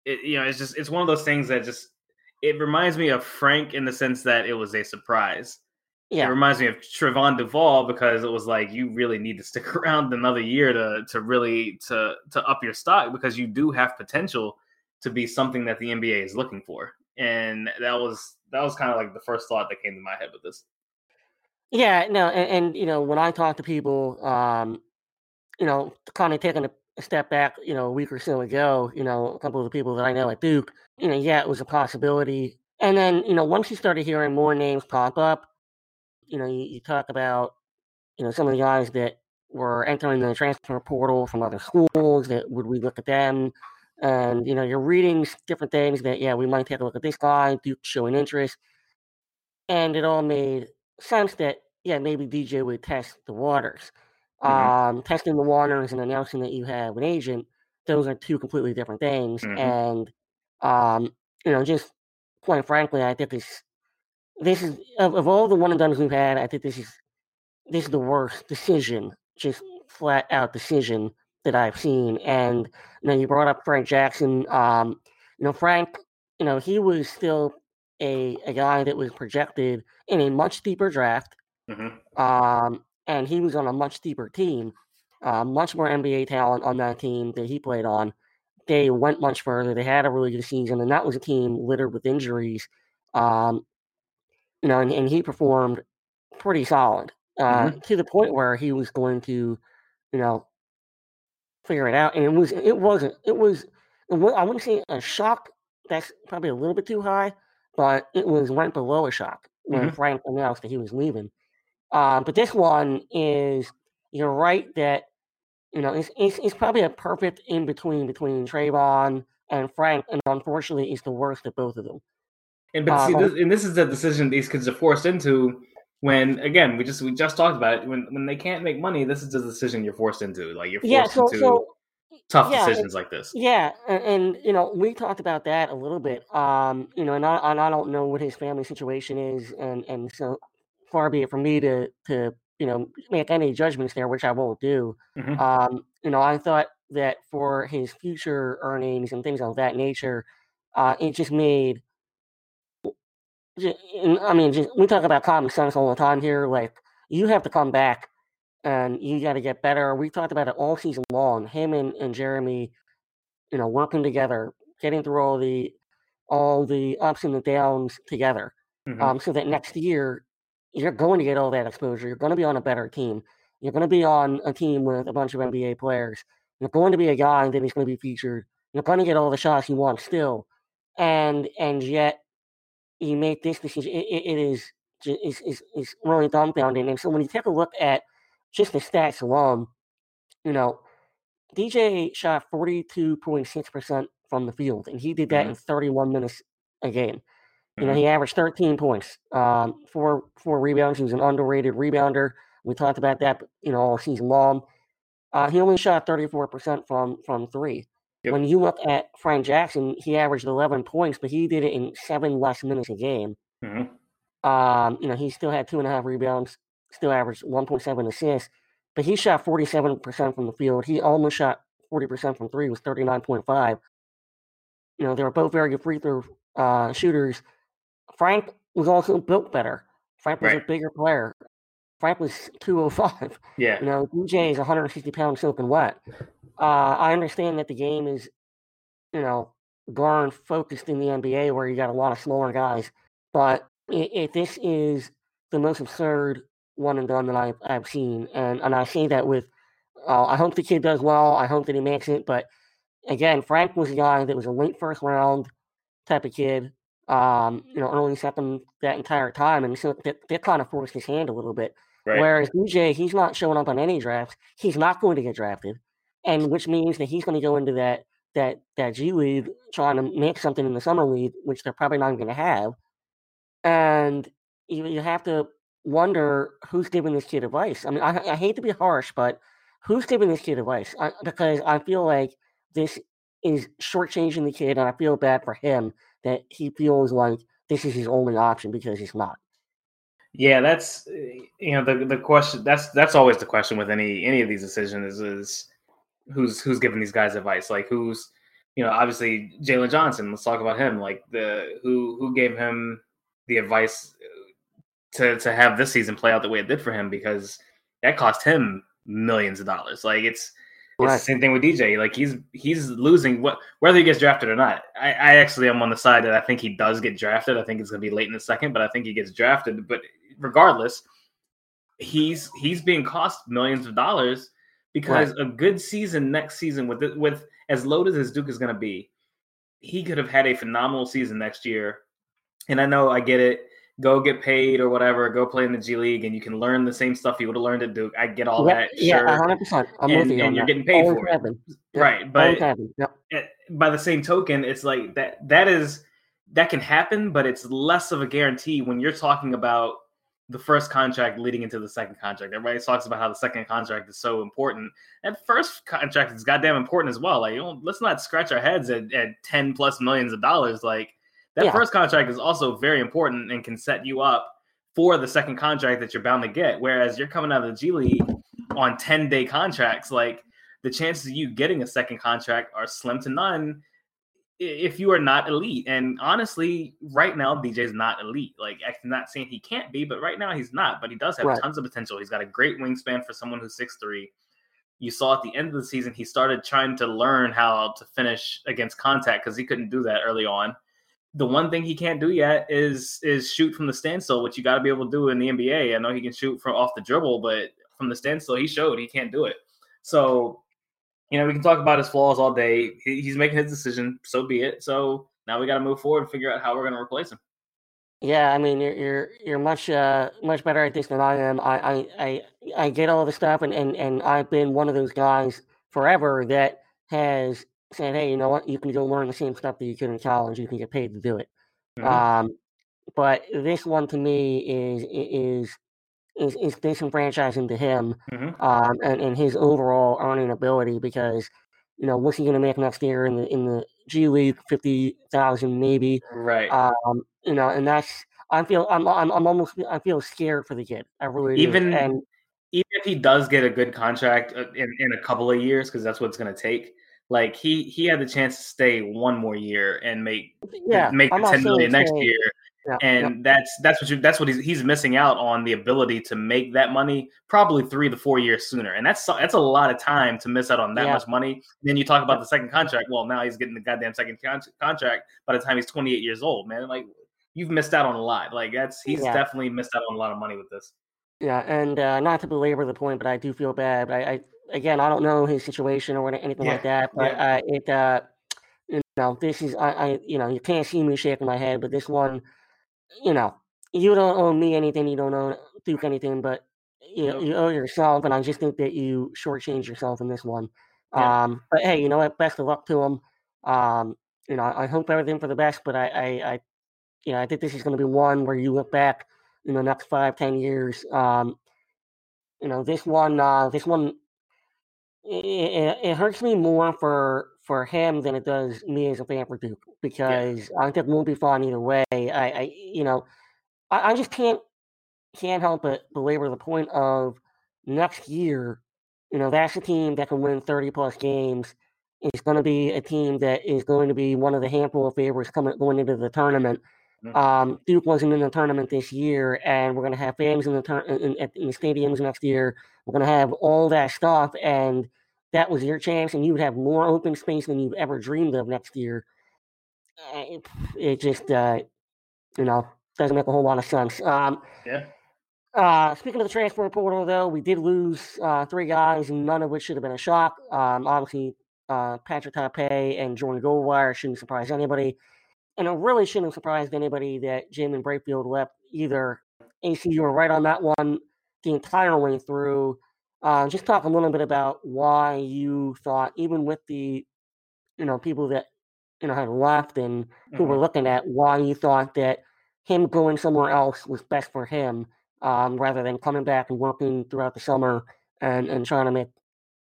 S3: it you know it's just it's one of those things that just it reminds me of Frank in the sense that it was a surprise. Yeah. It reminds me of Trevon Duval because it was like you really need to stick around another year to to really to to up your stock because you do have potential to be something that the NBA is looking for. And that was that was kind of like the first thought that came to my head with this.
S2: Yeah, no, and, and, you know, when I talk to people, um, you know, kind of taking a, a step back, you know, a week or so ago, you know, a couple of the people that I know at Duke, you know, yeah, it was a possibility. And then, you know, once you started hearing more names pop up, you know, you, you talk about, you know, some of the guys that were entering the transfer portal from other schools that would we look at them and you know you're reading different things that yeah we might take a look at this guy duke showing interest and it all made sense that yeah, maybe DJ would test the waters. Mm-hmm. Um, testing the waters and announcing that you have an agent, those are two completely different things. Mm-hmm. And um, you know, just quite frankly, I think this this is of, of all the one and dones we've had, I think this is this is the worst decision, just flat out decision that I've seen. And you know, you brought up Frank Jackson. Um, you know, Frank, you know, he was still a, a guy that was projected in a much deeper draft. Mm-hmm. Um, and he was on a much deeper team, uh, much more NBA talent on that team that he played on. They went much further. They had a really good season, and that was a team littered with injuries. Um, you know, and, and, he performed pretty solid uh, mm-hmm. to the point where he was going to, you know, figure it out. And it was, it wasn't, it was, I wouldn't say a shock. That's probably a little bit too high, but it was went below a shock when mm-hmm. Frank announced that he was leaving. Um, but this one is you're right that you know it's, it's, it's probably a perfect in between between Trevon and Frank, and unfortunately, it's the worst of both of them.
S3: And but see, this, and this is the decision these kids are forced into when again we just we just talked about it when when they can't make money. This is the decision you're forced into. Like you're forced yeah, so, into. So, tough yeah, decisions like this.
S2: Yeah, and, and, you know we talked about that a little bit. Um, you know, and I, and I don't know what his family situation is, and and so far be it from me to to you know make any judgments there, which I won't do. Mm-hmm. Um, you know, I thought that for his future earnings and things of that nature, uh, it just made. I mean, just, we talk about common sense all the time here. Like, you have to come back and you got to get better. We talked about it all season long. Him and, and Jeremy, you know, working together, getting through all the all the ups and the downs together, mm-hmm. um, so that next year you're going to get all that exposure. You're going to be on a better team. You're going to be on a team with a bunch of NBA players. You're going to be a guy that is going to be featured. You're going to get all the shots you want still, and and yet you made this decision. it, it is is is is really dumbfounding. And so when you take a look at just the stats alone, you know, DJ shot 42.6% from the field, and he did that mm-hmm. in 31 minutes a game. You know, mm-hmm. he averaged 13 points, um, four four rebounds. He was an underrated rebounder. We talked about that, you know, all season long. Uh, he only shot 34% from from three. Yep. When you look at Frank Jackson, he averaged 11 points, but he did it in seven less minutes a game. Mm-hmm. Um, you know, he still had two and a half rebounds, still averaged 1.7 assists, but he shot 47% from the field. He almost shot 40% from three, was 39.5. You know, they were both very good free throw uh, shooters. Frank was also built better. Frank was right. a bigger player. Frank was 205.
S3: Yeah.
S2: You know, DJ is 160 pounds soaking wet. Uh, I understand that the game is, you know, gone focused in the NBA where you got a lot of smaller guys. But if this is the most absurd one and done that I've, I've seen. And, and I say that with, uh, I hope the kid does well. I hope that he makes it. But again, Frank was a guy that was a late first round type of kid. Um, you know, early second that entire time, and so that, that kind of forced his hand a little bit.
S3: Right.
S2: Whereas DJ, he's not showing up on any drafts. He's not going to get drafted, and which means that he's going to go into that that that G League trying to make something in the summer league, which they're probably not going to have. And you, you have to wonder who's giving this kid advice. I mean, I, I hate to be harsh, but who's giving this kid advice? I, because I feel like this is shortchanging the kid, and I feel bad for him that he feels like this is his only option because he's not.
S3: Yeah, that's you know the the question. That's that's always the question with any any of these decisions is, is who's who's giving these guys advice. Like who's you know obviously Jalen Johnson. Let's talk about him. Like the who who gave him the advice uh, to to have this season play out the way it did for him because that cost him millions of dollars. Like it's it's the same thing with DJ. Like he's he's losing what whether he gets drafted or not. I, I actually am on the side that I think he does get drafted. I think it's gonna be late in the second, but I think he gets drafted. But regardless, he's he's being cost millions of dollars because right. a good season next season with with as loaded as Duke is gonna be, he could have had a phenomenal season next year. And I know I get it go get paid or whatever, go play in the G League, and you can learn the same stuff you would have learned at Duke. I get all
S2: yeah,
S3: that.
S2: Yeah, sure. hundred percent. I'm and,
S3: with you. And you're
S2: that.
S3: getting paid Always for it, yep. right? But yep. Eh, by the same token, it's like that. That is that can happen, but it's less of a guarantee when you're talking about the first contract leading into the second contract. Everybody talks about how the second contract is so important. That first contract is goddamn important as well. Like, you know, let's not scratch our heads at, at 10 plus millions of dollars. Like, that yeah. first contract is also very important and can set you up for the second contract that you're bound to get. Whereas you're coming out of the G League on 10 day contracts, like the chances of you getting a second contract are slim to none if you are not elite. And honestly, right now, DJ's not elite. Like, I'm not saying he can't be, but right now he's not. But he does have right. tons of potential. He's got a great wingspan for someone who's six three. You saw at the end of the season, he started trying to learn how to finish against contact because he couldn't do that early on the one thing he can't do yet is is shoot from the standstill, which you got to be able to do in the NBA. I know he can shoot from off the dribble, but from the standstill, he showed he can't do it. So, you know, we can talk about his flaws all day. he's making his decision, so be it. So now we got to move forward and figure out how we're going to replace him.
S2: Yeah, I mean, you're you're you're much uh much better at this than I am. I I I, I get all the stuff, and, and and I've been one of those guys forever that has said, hey, you know what, you can go learn the same stuff that you could in college. You can get paid to do it. Mm-hmm. Um, but this one to me is is is, is disenfranchising to him mm-hmm. um, and, and his overall earning ability because you know what's he going to make next year in the in the G League fifty thousand maybe
S3: right
S2: um, you know and that's I feel I'm, I'm I'm almost I feel scared for the kid I really
S3: even
S2: do. and
S3: even if he does get a good contract uh, in, in a couple of years because that's what it's going to take like he he had the chance to stay one more year and make yeah, make the ten million next year. Yeah, and yeah. that's that's what you that's what he's he's missing out on the ability to make that money probably three to four years sooner, and that's that's a lot of time to miss out on that yeah. much money. then you talk about the second contract. Well, now he's getting the goddamn second con- contract by the time he's 28 years old. Man, like you've missed out on a lot. Like that's he's definitely missed out on a lot of money with this.
S2: Yeah, and uh, not to belabor the point, but I do feel bad. But I, I again, I don't know his situation or anything like that, but uh, it, uh, you know, this is, I, I, you know, you can't see me shaking my head, but this one, you know, you don't owe me anything, you don't owe Duke anything, but you, you owe yourself, and I just think that you shortchange yourself in this one. Yeah. Um, but hey, you know what? Best of luck to him. Um, you know, I hope everything for the best, but I, I, I you know, I think this is going to be one where you look back in the next five, ten years. Um, you know, this one, uh, this one it, it, hurts me more for for him than it does me as a fan for Duke because yeah. I think it won't be fun either way. I, I you know, I, I, just can't can't help but belabor the point of next year. You know, that's a team that can win thirty plus games. It's going to be a team that is going to be one of the handful of favorites coming going into the tournament. Mm-hmm. Um, Duke wasn't in the tournament this year, and we're going to have fans in the tur- in, in, in the stadiums next year. We're going to have all that stuff, and that was your chance, and you would have more open space than you've ever dreamed of next year. It, it just, uh, you know, doesn't make a whole lot of sense. Um,
S3: yeah.
S2: Uh, speaking of the transfer portal, though, we did lose uh, three guys, none of which should have been a shock. Um, obviously, uh, Patrick Tape and Jordan Goldwire shouldn't surprise anybody. and it really shouldn't have surprised anybody that Jaemyn Brakefield left either. AC, you were right on that one the entire way through. Uh, just talk a little bit about why you thought, even with the, you know, people that you know had left and who
S3: Mhm.
S2: were looking at, why you thought that him going somewhere else was best for him, um, rather than coming back and working throughout the summer and and trying to make,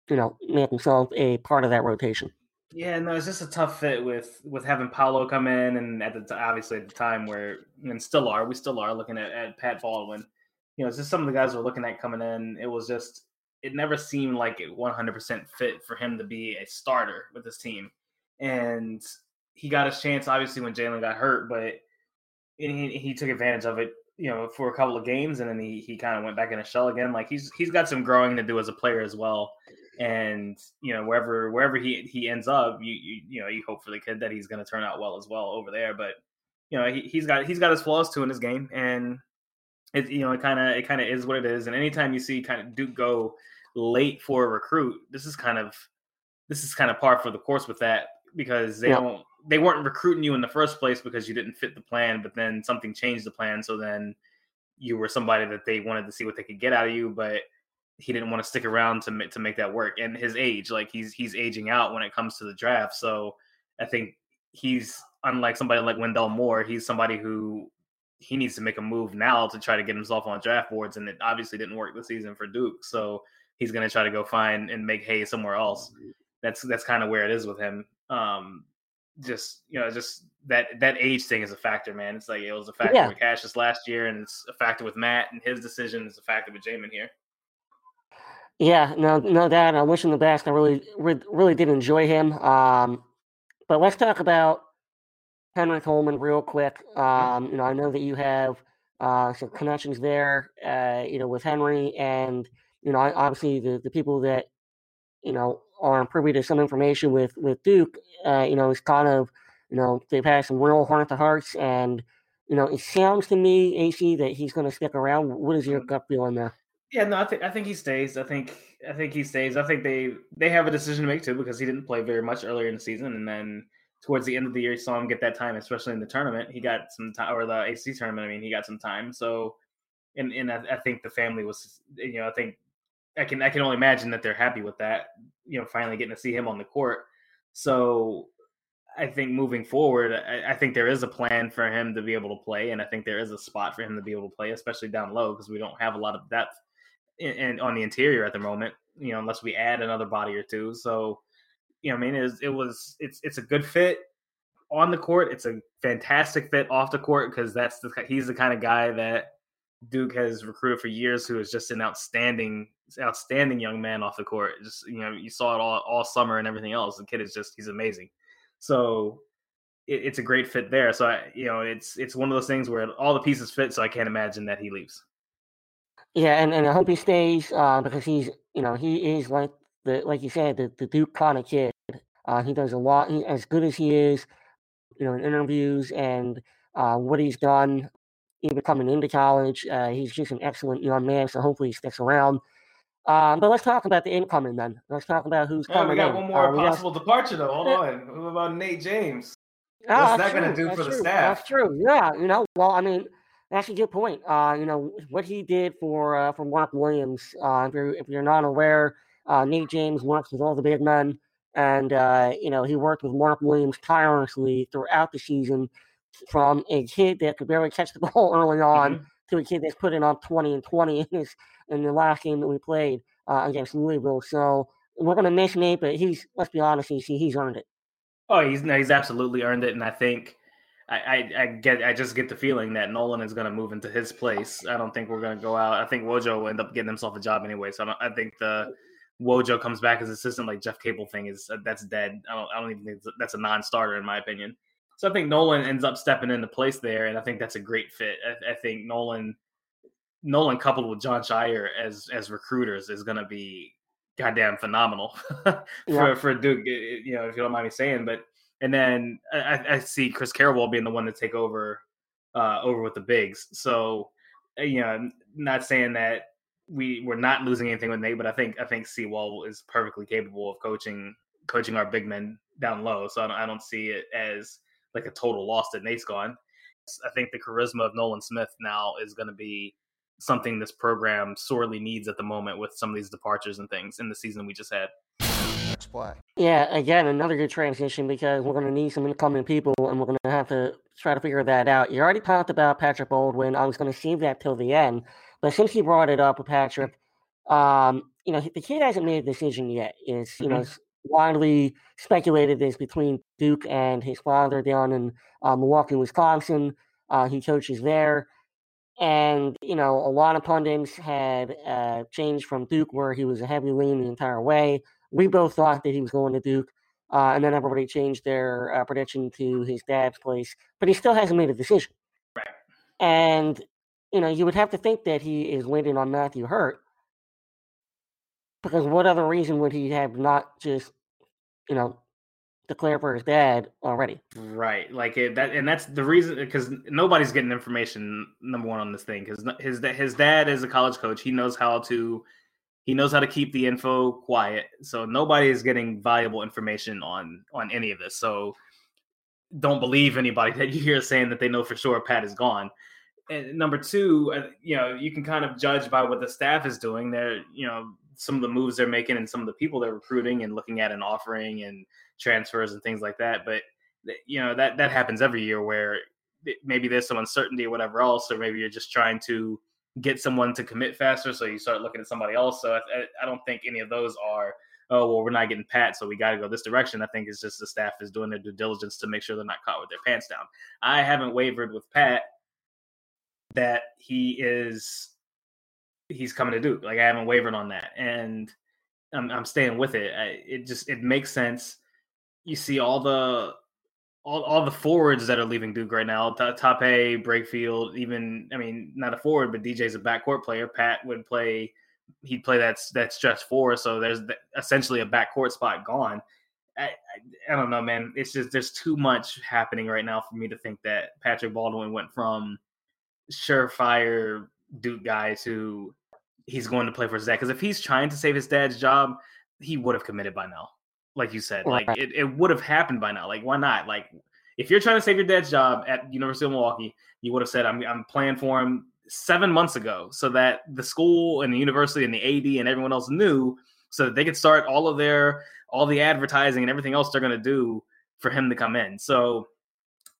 S2: you know, make himself a part of that rotation.
S3: Yeah, no, it's just a tough fit with with having Paolo come in, and at the t- obviously at the time where and still are, we still are looking at, at Pat Baldwin. You know, it's just some of the guys we're looking at coming in. It was just it never seemed like it 100% fit for him to be a starter with this team, and he got his chance obviously when Jalen got hurt, but he he took advantage of it. You know, for a couple of games, and then he he kind of went back in a shell again. Like he's he's got some growing to do as a player as well and you know wherever wherever he he ends up, you you, you know you hope for the kid that he's going to turn out well as well over there. But you know he, he's got he's got his flaws too in his game, and it you know it kind of it kind of is what it is. And anytime you see kind of Duke go late for a recruit, this is kind of this is kind of par for the course with that because they
S2: Yeah.
S3: don't they weren't recruiting you in the first place because you didn't fit the plan, but then something changed the plan, so then you were somebody that they wanted to see what they could get out of you, but he didn't want to stick around to to make that work. And his age, like he's he's aging out when it comes to the draft. So I think he's unlike somebody like Wendell Moore. He's somebody who he needs to make a move now to try to get himself on draft boards, and it obviously didn't work this season for Duke. So he's going to try to go find and make hay somewhere else. That's that's kind of where it is with him. Um, just you know, just that that age thing is a factor, man. It's like it was a factor
S2: Yeah.
S3: with Cassius last year, and it's a factor with Matt and his decision. It's a factor with Jaemyn here.
S2: Yeah, no, no doubt. I wish him the best. I really, re- really did enjoy him. Um, but let's talk about Henry Coleman real quick. Um, you know, I know that you have uh, some connections there. Uh, you know, with Henry, and you know, obviously the the people that you know are privy to some information with with Duke. Uh, you know, it's kind of you know they've had some real heart to hearts, and you know, it sounds to me, AC, that he's going to stick around. What is your gut feeling there?
S3: Yeah, no, I think I think he stays. I think I think he stays. I think they they have a decision to make too because he didn't play very much earlier in the season, and then towards the end of the year, you saw him get that time, especially in the tournament. He got some time, or the ACC tournament. I mean, he got some time. So, and and I, I think the family was, you know, I think I can I can only imagine that they're happy with that. You know, finally getting to see him on the court. So I think moving forward, I, I think there is a plan for him to be able to play, and I think there is a spot for him to be able to play, especially down low because we don't have a lot of depth in, in, on the interior at the moment. You know, unless we add another body or two. So, you know, I mean, it was, it was it's it's a good fit on the court. It's a fantastic fit off the court because that's the he's the kind of guy that Duke has recruited for years, who is just an outstanding, outstanding young man off the court. Just you know, you saw it all all summer and everything else. The kid is just he's amazing. So it, it's a great fit there. So I, you know, it's it's one of those things where all the pieces fit. So I can't imagine that he leaves.
S2: Yeah, and, and I hope he stays uh, because he's you know he is like the like you said the, the Duke kind of kid. Uh, he does a lot. He, as good as he is, you know, in interviews and uh, what he's done, even coming into college, uh, he's just an excellent young man. So hopefully he sticks around. Um, but let's talk about the incoming then. Let's talk about who's
S3: Oh,
S2: coming
S3: we got
S2: in.
S3: one more
S2: Uh, got-
S3: possible departure though. Hold on. What about Nate James?
S2: Oh,
S3: What's
S2: that's
S3: that gonna
S2: true,
S3: do for
S2: that's
S3: the staff?
S2: That's true. Yeah, you know, well, I mean, that's a good point. Uh, you know, what he did for uh, for Mark Williams. Uh, if you're if you're not aware, uh, Nate James works with all the big men, and uh, you know he worked with Mark Williams tirelessly throughout the season, from a kid that could barely catch the ball early on
S3: Mhm.
S2: to a kid that's putting on twenty and twenty in his in the last game that we played uh, against Louisville. So we're gonna miss Nate, but he's let's be honest, he's he's earned it.
S3: Oh, he's no, he's absolutely earned it, and I think I, I, get I just get the feeling that Nolan is going to move into his place. I don't think we're going to go out. I think Wojo will end up getting himself a job anyway. So I, don't, I think the Wojo comes back as assistant like Jeff Capel thing is uh, that's dead. I don't I don't even think that's a non-starter in my opinion. So I think Nolan ends up stepping into place there, and I think that's a great fit. I, I think Nolan Nolan coupled with Jon Scheyer as as recruiters is going to be goddamn phenomenal for
S2: Yeah.
S3: for Duke. i- i- You know, if you don't mind me saying, but and then I, I- see Chris Carrawell being the one to take over uh, over with the bigs. So uh, you know, not saying that we we're not losing anything with Nate, but I think I think Seawall is perfectly capable of coaching coaching our big men down low. So I don't, I don't see it as like a total loss that Nate's gone. I think the charisma of Nolan Smith now is going to be something this program sorely needs at the moment with some of these departures and things in the season we just had.
S2: Next play. Yeah, again, another good transition because we're going to need some incoming people and we're going to have to try to figure that out. You already talked about Patrick Baldwin. I was going to save that till the end, but since you brought it up with Patrick, um, you know, the kid hasn't made a decision yet. Is you mm-hmm. know, widely speculated is between Duke and his father down in uh, Milwaukee, Wisconsin. Uh, he coaches there. And, you know, a lot of pundits had uh, changed from Duke, where he was a heavy lean the entire way. We both thought that he was going to Duke. Uh, and then everybody changed their uh, prediction to his dad's place. But he still hasn't made a decision.
S3: Right.
S2: And, you know, you would have to think that he is waiting on Matthew Hurt. Because what other reason would he have not just, you know, declare for his dad already.
S3: Right, like it, that, and that's the reason because nobody's getting information. Number one on this thing because his his dad is a college coach. He knows how to he knows how to keep the info quiet. So nobody is getting valuable information on on any of this. So don't believe anybody that you hear saying that they know for sure Pat is gone. And number two, uh, you know, you can kind of judge by what the staff is doing. They're, you know, some of the moves they're making and some of the people they're recruiting and looking at and offering and transfers and things like that. But you know that that happens every year where maybe there's some uncertainty or whatever else, or maybe you're just trying to get someone to commit faster, so you start looking at somebody else. So I, I don't think any of those are. Oh well, we're not getting Pat, so we got to go this direction. I think it's just the staff is doing their due diligence to make sure they're not caught with their pants down. I haven't wavered with Pat that he is he's coming to Duke. Like I haven't wavered on that, and I'm, I'm staying with it. I, it just it makes sense. You see all the all, all the forwards that are leaving Duke right now. Tape, Brakefield, even I mean not a forward, but DJ's a backcourt player. Pat would play. He'd play that that stretch four. So there's essentially a backcourt spot gone. I, I, I don't know, man. It's just there's too much happening right now for me to think that Patrick Baldwin went from surefire Duke guy to he's going to play for his dad. Because if he's trying to save his dad's job, he would have committed by now. Like you said, like it, it would have happened by now. Like why not? Like if you're trying to save your dad's job at University of Milwaukee, you would have said, "I'm I'm playing for him." Seven months ago, so that the school and the university and the AD and everyone else knew, so that they could start all of their all the advertising and everything else they're going to do for him to come in. So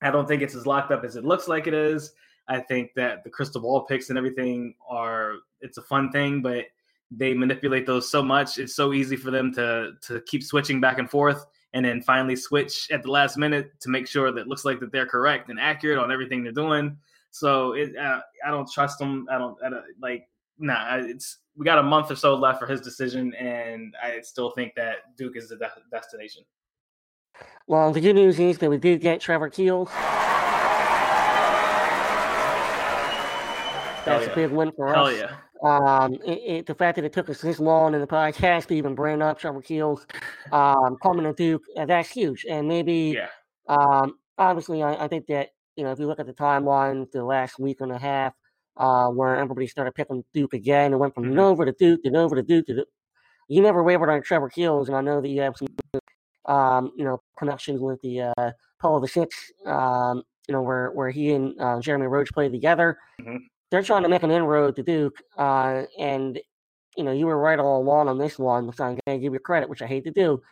S3: I don't think it's as locked up as it looks like it is. I think that the crystal ball picks and everything are it's a fun thing, but they manipulate those so much. It's so easy for them to to keep switching back and forth and then finally switch at the last minute to make sure that it looks like that they're correct and accurate on everything they're doing. So it, uh, I don't trust them. I don't, I don't like. Nah, it's we got a month or so left for his decision, and I still think that Duke is the de- destination.
S2: Well, the good news is that we did get Trevor Keels. That's yeah. a big win for
S3: Hell
S2: us.
S3: yeah.
S2: Um, it, it, the fact that it took us this long in the podcast to even bring up Trevor Keels um, coming to Duke, uh, that's huge. And maybe,
S3: yeah.
S2: um, obviously, I, I, think that, you know, if you look at the timeline, the last week and a half, uh, where everybody started picking Duke again, it went from mm-hmm. Nova to Duke to Nova to Duke to Duke. You never wavered on Trevor Keels, and I know that you have some, um, you know, connections with the uh, Paul the Six, um, you know, where where he and uh, Jeremy Roach played together. Mm-hmm they're trying to make an inroad to Duke, uh, and you know you were right all along on this one. So I'm gonna give you credit, which I hate to do,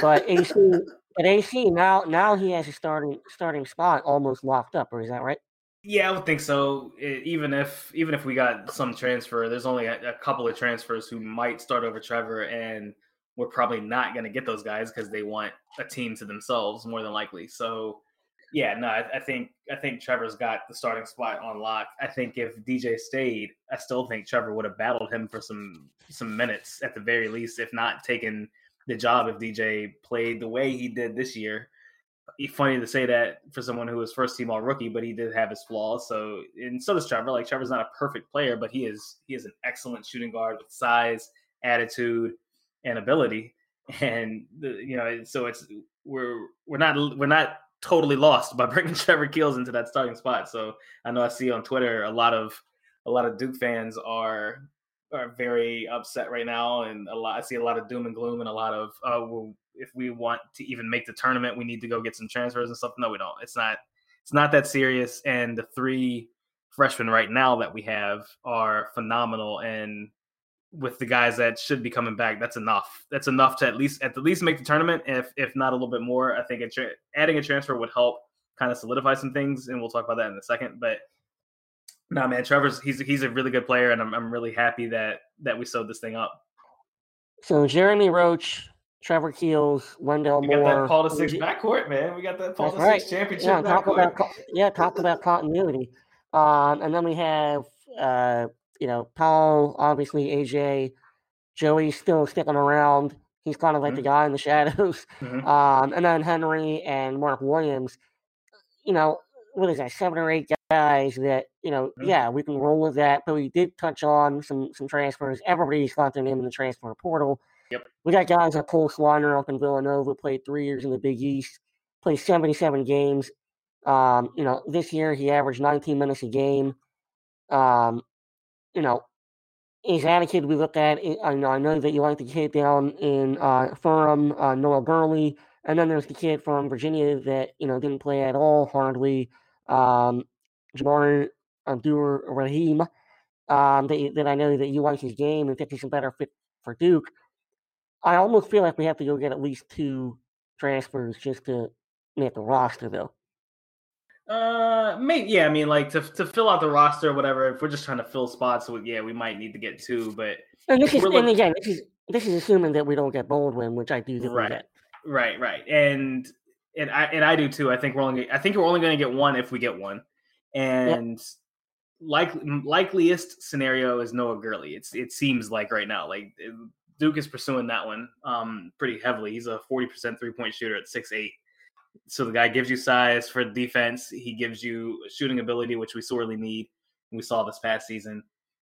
S2: but AC, but AC now now he has a starting starting spot almost locked up, or is that right?
S3: Yeah, I would think so. It, even if even if we got some transfer, there's only a, a couple of transfers who might start over Trevor, and we're probably not going to get those guys because they want a team to themselves more than likely. So yeah, no, I, I, think I think Trevor's got the starting spot on lock. I think if DJ stayed, I still think Trevor would have battled him for some some minutes at the very least, if not taken the job if DJ played the way he did this year. Funny to say that for someone who was first team all rookie, but he did have his flaws. So and so does Trevor. Like Trevor's not a perfect player, but he is he is an excellent shooting guard with size, attitude, and ability. And the, you know, so it's we're we're not we're not totally lost by bringing Trevor Keels into that starting spot. So I know I see on Twitter a lot of a lot of Duke fans are are very upset right now, and a lot. I see a lot of doom and gloom and a lot of uh, well, if we want to even make the tournament, we need to go get some transfers and stuff. No, we don't. It's not. It's not that serious. And the three freshmen right now that we have are phenomenal, and with the guys that should be coming back, that's enough. That's enough to at least at the least make the tournament. If if not a little bit more, I think a tra- adding a transfer would help kind of solidify some things, and we'll talk about that in a second. But no, man, Trevor's he's he's a really good player, and I'm I'm really happy that that we sewed this thing up.
S2: So Jeremy Roach, Trevor Keels, Wendell
S3: We
S2: Moore.
S3: got that Paul to six backcourt, man. We got that Paul
S2: That's
S3: to
S2: right.
S3: six championship
S2: Yeah, talk
S3: backcourt.
S2: about yeah, talk about continuity. Um, and then we have uh, you know, Paul, obviously AJ, Joey's still sticking around. He's kind of like the guy in the shadows.
S3: Mhm.
S2: Um, and then Henry and Mark Williams. You know, what is that? Seven or eight guys that you know.
S3: Mhm.
S2: Yeah, we can roll with that. But we did touch on some some transfers. Everybody's got their name in the transfer portal.
S3: Yep.
S2: We got guys like Cole Swider up in Villanova, played three years in the Big East, played 77 games. Um, you know, this year he averaged 19 minutes a game. Um, you know, is that a kid we look at? I know, I know that you like the kid down in uh, Furman, uh, Noah Gurley, and then there's the kid from Virginia that you know didn't play at all hardly, um, Jamar Abdur Rahim. Um, that, that I know that you like his game and think he's a better fit for Duke. I almost feel like we have to go get at least two transfers just to make the roster, though.
S3: Uh, maybe yeah. I mean, like to to fill out the roster or whatever. If we're just trying to fill spots, so yeah, we might need to get two. But
S2: And this is, and
S3: look-
S2: again, this is this is assuming that we don't get Baldwin, which I do think
S3: Right. right, right, and and I and I do too. I think we're only I think we're only going to get one if we get one, and like likeliest scenario is Noah Gurley. It's it seems like right now, like Duke is pursuing that one um pretty heavily. He's a forty percent three point shooter at six eight. So the guy gives you size for defense. He gives you shooting ability, which we sorely need. We saw this past season,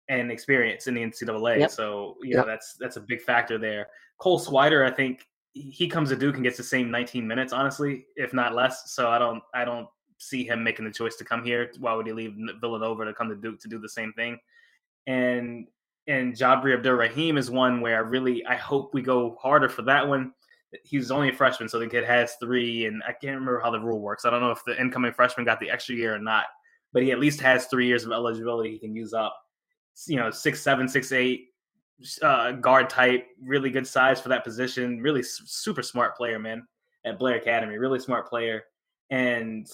S3: and experience in the NCAA.
S2: Yep.
S3: So you know
S2: Yep.
S3: that's that's a big factor there. Cole Swider, I think he comes to Duke and gets the same 19 minutes, honestly, if not less. So I don't I don't see him making the choice to come here. Why would he leave Villanova to come to Duke to do the same thing? And and Jabri Abdur Rahim is one where I really I hope we go harder for that one. He's only a freshman, so the kid has three, and I can't remember how the rule works. I don't know if the incoming freshman got the extra year or not, but he at least has three years of eligibility he can use up. You know, six seven, six eight, uh, guard type, really good size for that position. Really super smart player, man. At Blair Academy, really smart player, and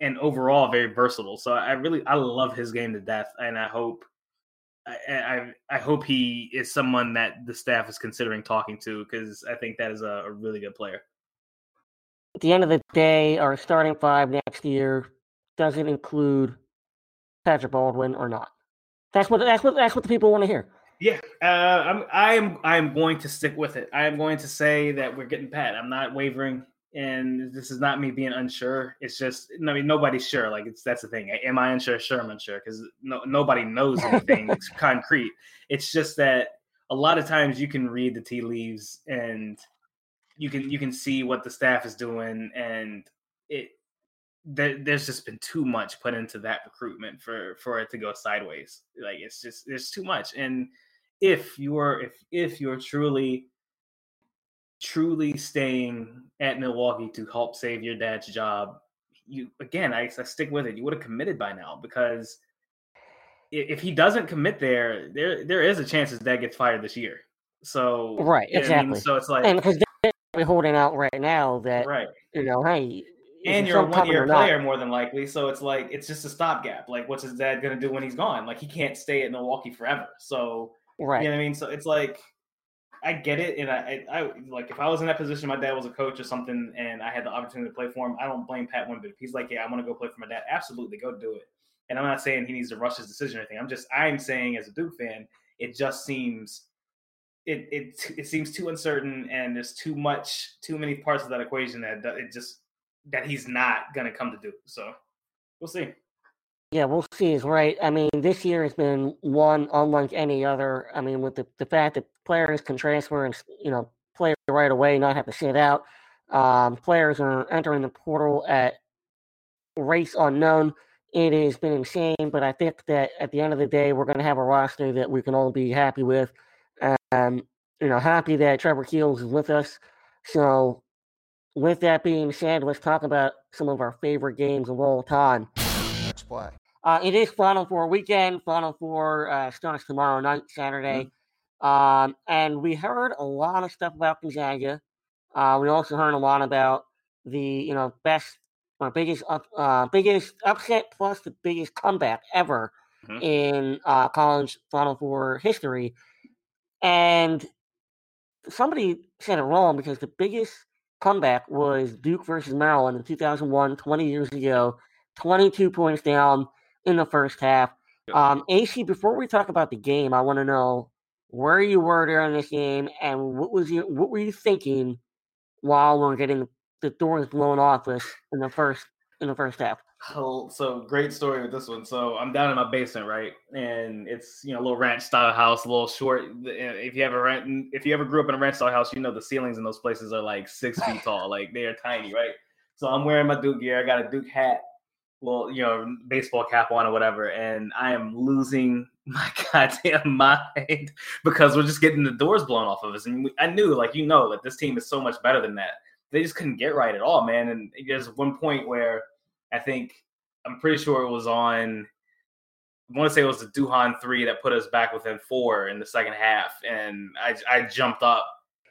S3: and overall very versatile. So I really I love his game to death, and I hope I I, I hope he is someone that the staff is considering talking to because I think that is a, a really good player.
S2: At the end of the day, our starting five next year doesn't include Patrick Baldwin or not. That's what that's what that's what the people want to hear.
S3: Yeah, uh, I'm I am I am going to stick with it. I am going to say that we're getting Pat. I'm not wavering, and this is not me being unsure. It's just I mean nobody's sure. Like it's that's the thing. Am I unsure? Sure, I'm unsure because no nobody knows anything concrete. It's just that a lot of times you can read the tea leaves and you can you can see what the staff is doing, and it there, there's just been too much put into that recruitment for for it to go sideways. Like it's just there's too much. And if you're if if you're truly truly staying at Milwaukee to help save your dad's job, you again I, I stick with it. You would have committed by now because if he doesn't commit there, there there is a chance his dad gets fired this year. So
S2: Right,
S3: what I mean?
S2: exactly.
S3: So it's like
S2: And because they're holding out right now that
S3: right.
S2: you know, hey,
S3: and you're a one year
S2: or not-
S3: player more than likely. So it's like it's just a stopgap. Like, what's his dad gonna do when he's gone? Like, he can't stay at Milwaukee forever. So
S2: right?
S3: you know what I mean. So it's like I get it, and I, I, I like if I was in that position, my dad was a coach or something, and I had the opportunity to play for him. I don't blame Pat one bit. If he's like, yeah, I want to go play for my dad, absolutely go do it. And I'm not saying he needs to rush his decision or anything. I'm just I'm saying as a Duke fan, it just seems. It, it it seems too uncertain and there's too much too many parts of that equation that that it just that he's not gonna come to Duke. So we'll see.
S2: Yeah, we'll see. Is right. I mean, this year has been one unlike any other. I mean, with the, the fact that players can transfer and you know play right away, not have to sit out. Um, players are entering the portal at rates unknown. it has been insane, but I think that at the end of the day, we're going to have a roster that we can all be happy with. Um, you know, happy that Trevor Keels is with us. So, with that being said, let's talk about some of our favorite games of all time.
S1: Let's play.
S2: Uh, it is Final Four weekend. Final Four uh, starts tomorrow night, Saturday. Um, and we heard a lot of stuff about Gonzaga. Uh, we also heard a lot about the you know best or biggest up, uh, biggest upset plus the biggest comeback ever
S3: Mhm.
S2: in uh, college Final Four history. And somebody said it wrong because the biggest comeback was Duke versus Maryland in 2001, 20 years ago. 22 points down in the first half.
S3: Yep.
S2: Um, AC, before we talk about the game, I want to know where you were during this game and what was you what were you thinking while we we're getting the doors blown off us in the first in the first half.
S3: Oh, so great story with this one. So I'm down in my basement, right, and it's you know a little ranch style house, a little short. Eh, if you ever rent, if you ever grew up in a ranch style house, you know the ceilings in those places are like six feet tall, like they are tiny, right? So I'm wearing my Duke gear. I got a Duke hat, well, you know baseball cap on or whatever, and I am losing my goddamn mind because we're just getting the doors blown off of us. And we, I knew, like you know, that this team is so much better than that. They just couldn't get right at all, man. And there's one point where I think I'm pretty sure it was on. I want to say it was the Duhon three that put us back within four in the second half, and I I jumped up,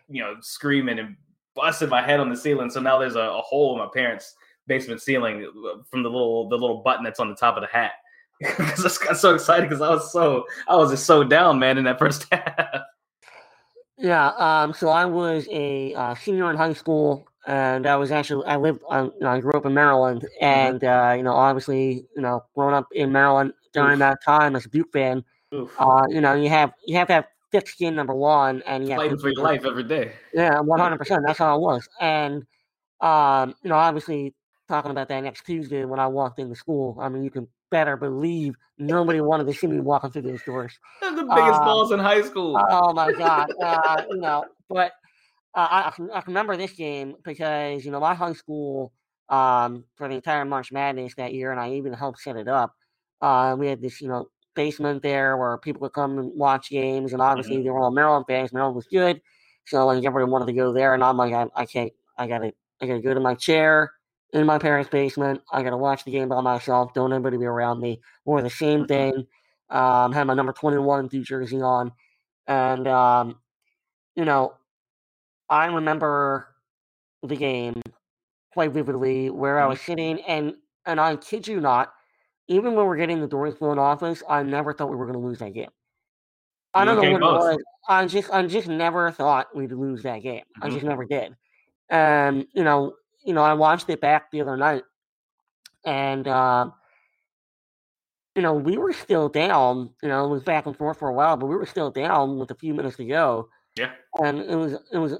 S3: you know, screaming and busted my head on the ceiling. So now there's a, a hole in my parents' basement ceiling from the little the little button that's on the top of the hat. Because I got so excited because I was so I was just so down, man, in that first half.
S2: Yeah, um, so I was a uh, senior in high school, and I was actually I lived on you know, I grew up in Maryland, and uh, you know obviously you know growing up in Maryland during
S3: Oof.
S2: that time as a Duke fan,
S3: Oof.
S2: uh, you know you have you have to have thick skin number one, and yeah,
S3: Fighting for your life every day.
S2: Yeah, one hundred percent. That's how it was, and um, you know obviously talking about that next Tuesday when I walked into school, I mean you can better believe nobody wanted to see me walking through those doors.
S3: The biggest
S2: Um,
S3: balls in high school.
S2: Oh my god! Uh, you know, but uh, I, I can I can remember this game because you know my high school um, for the entire March Madness that year, and I even helped set it up. Uh, we had this you know basement there where people would come and watch games, and obviously they were all Maryland fans. Maryland was good, so like everybody wanted to go there, and I'm like I, I can't. I gotta I gotta go to my chair in my parents' basement. I gotta watch the game by myself. Don't anybody be around me. Wore the same thing. Um, had my number 21 Duke jersey on. And, um, you know, I remember the game quite vividly where I
S3: Mhm.
S2: was sitting, and and I kid you not, even when we're getting the doors blown off us, I never thought we were going to lose that game. I don't know what it was. I just I just never thought we'd lose that game. I
S3: Mhm.
S2: just never did. And you know, you know, I watched it back the other night, and um, you know, we were still down. You know, it was back and forth for a while, but we were still down with a few minutes to go.
S3: Yeah.
S2: And it was it was